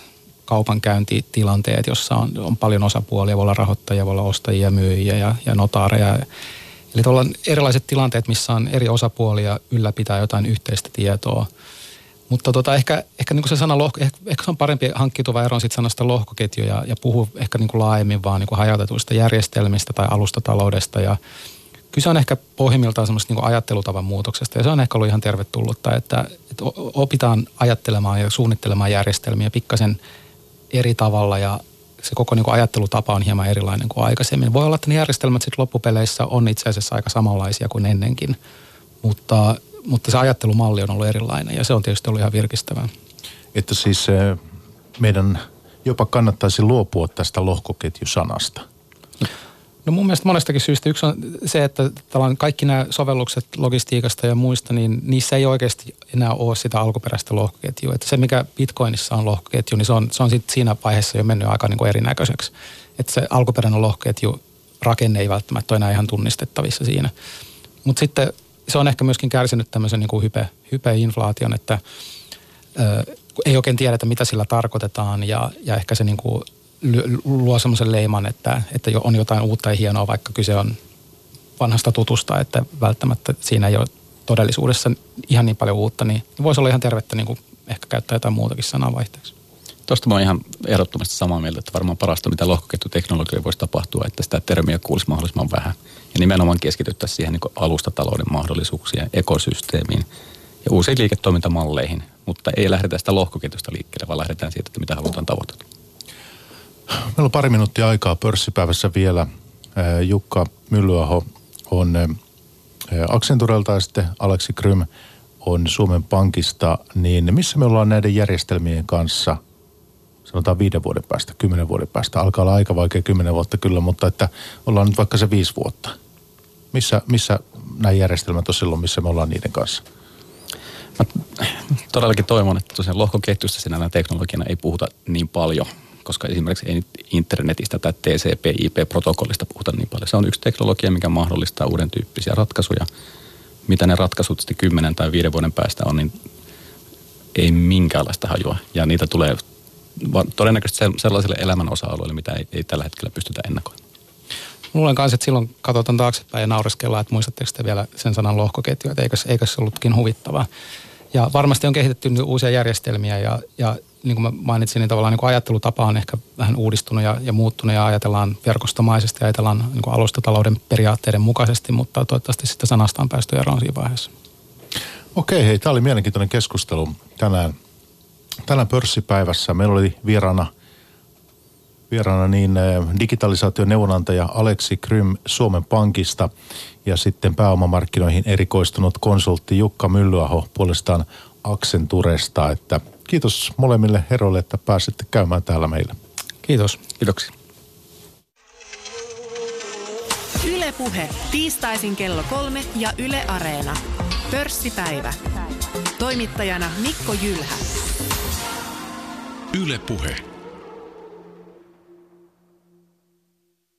kaupankäyntitilanteet, jossa on, on paljon osapuolia, voi olla rahoittajia, voi olla ostajia, myyjiä ja, ja notaareja. Eli tuolla on erilaiset tilanteet, missä on eri osapuolia ylläpitää jotain yhteistä tietoa. Mutta tota, ehkä, ehkä niin kuin se sana lohko, ehkä, ehkä se on parempi hankkituva eroon sit sanasta lohkoketju ja, ja puhua ehkä niin kuin laajemmin vaan niin kuin hajautetuista järjestelmistä tai alustataloudesta. Ja kyse on ehkä pohjimmiltaan semmoista niin ajattelutavan muutoksesta ja se on ehkä ollut ihan tervetullutta, että, että opitaan ajattelemaan ja suunnittelemaan järjestelmiä pikkasen – eri tavalla ja se koko niin kuin ajattelutapa on hieman erilainen kuin aikaisemmin. Voi olla, että ne järjestelmät sitten loppupeleissä on itse asiassa aika samanlaisia kuin ennenkin, mutta, mutta se ajattelumalli on ollut erilainen ja se on tietysti ollut ihan virkistävää. Että siis eh, meidän jopa kannattaisi luopua tästä lohkoketjusanasta. No mun mielestä monestakin syystä. Yksi on se, että kaikki nämä sovellukset logistiikasta ja muista, niin niissä ei oikeasti enää ole sitä alkuperäistä lohkoketjua. Että se, mikä Bitcoinissa on lohkoketju, niin se on, se on sit siinä vaiheessa jo mennyt aika niin erinäköiseksi. Että se alkuperäinen lohkoketju rakenne ei välttämättä ole enää ihan tunnistettavissa siinä. Mutta sitten se on ehkä myöskin kärsinyt tämmöisen niin kuin hype, hypeinflaation, että ö, ei oikein tiedetä, mitä sillä tarkoitetaan ja, ja ehkä se niin kuin luo semmoisen leiman, että, että on jotain uutta ja hienoa, vaikka kyse on vanhasta tutusta, että välttämättä siinä ei ole todellisuudessa ihan niin paljon uutta, niin voisi olla ihan tervettä niin kuin ehkä käyttää jotain muutakin sanaa vaihteeksi. Tuosta mä oon ihan ehdottomasti samaa mieltä, että varmaan parasta, mitä lohkoketjuteknologia voisi tapahtua, että sitä termiä kuulisi mahdollisimman vähän. Ja nimenomaan keskityttäisiin siihen niin alustatalouden mahdollisuuksiin, ekosysteemiin ja uusiin liiketoimintamalleihin. Mutta ei lähdetä sitä lohkoketjusta liikkeelle, vaan lähdetään siitä, että mitä halutaan tavoittaa. Meillä on pari minuuttia aikaa pörssipäivässä vielä. Jukka Myllyaho on Accenturelta ja sitten Aleksi Krym on Suomen Pankista. Niin missä me ollaan näiden järjestelmien kanssa – sanotaan viiden vuoden päästä, kymmenen vuoden päästä. Alkaa olla aika vaikea kymmenen vuotta kyllä, mutta että ollaan nyt vaikka se viisi vuotta. Missä, missä nämä järjestelmät on silloin, missä me ollaan niiden kanssa? Mä todellakin toivon, että tosiaan lohkoketjusta sinällä teknologiana ei puhuta niin paljon, koska esimerkiksi ei internetistä tai TCP-IP-protokollista puhuta niin paljon. Se on yksi teknologia, mikä mahdollistaa uuden tyyppisiä ratkaisuja. Mitä ne ratkaisut sitten kymmenen tai viiden vuoden päästä on, niin ei minkäänlaista hajua. Ja niitä tulee todennäköisesti sellaisille elämän osa-alueille, mitä ei, ei tällä hetkellä pystytä ennakoimaan. Luulen kanssa, että silloin katsotaan taaksepäin ja naureskellaan, että muistatteko te vielä sen sanan lohkoketju, että eikö se ollutkin huvittavaa. Ja varmasti on kehitetty uusia järjestelmiä ja, ja niin kuin mä mainitsin, niin tavallaan niin kuin ajattelutapa on ehkä vähän uudistunut ja, ja muuttunut ja ajatellaan verkostomaisesti ja ajatellaan niin kuin alustatalouden periaatteiden mukaisesti, mutta toivottavasti sitä sanasta on päästy eroon siinä vaiheessa. Okei, hei, tämä oli mielenkiintoinen keskustelu tänään tänään pörssipäivässä meillä oli vieraana, vieraana niin eh, digitalisaation neuvonantaja Aleksi Krym Suomen Pankista ja sitten pääomamarkkinoihin erikoistunut konsultti Jukka Myllyaho puolestaan Accenturesta. Että kiitos molemmille herroille, että pääsitte käymään täällä meillä. Kiitos. Kiitoksia. Ylepuhe tiistaisin kello kolme ja Yle Areena. Pörssipäivä. Toimittajana Mikko Jylhä. Yle Puhe.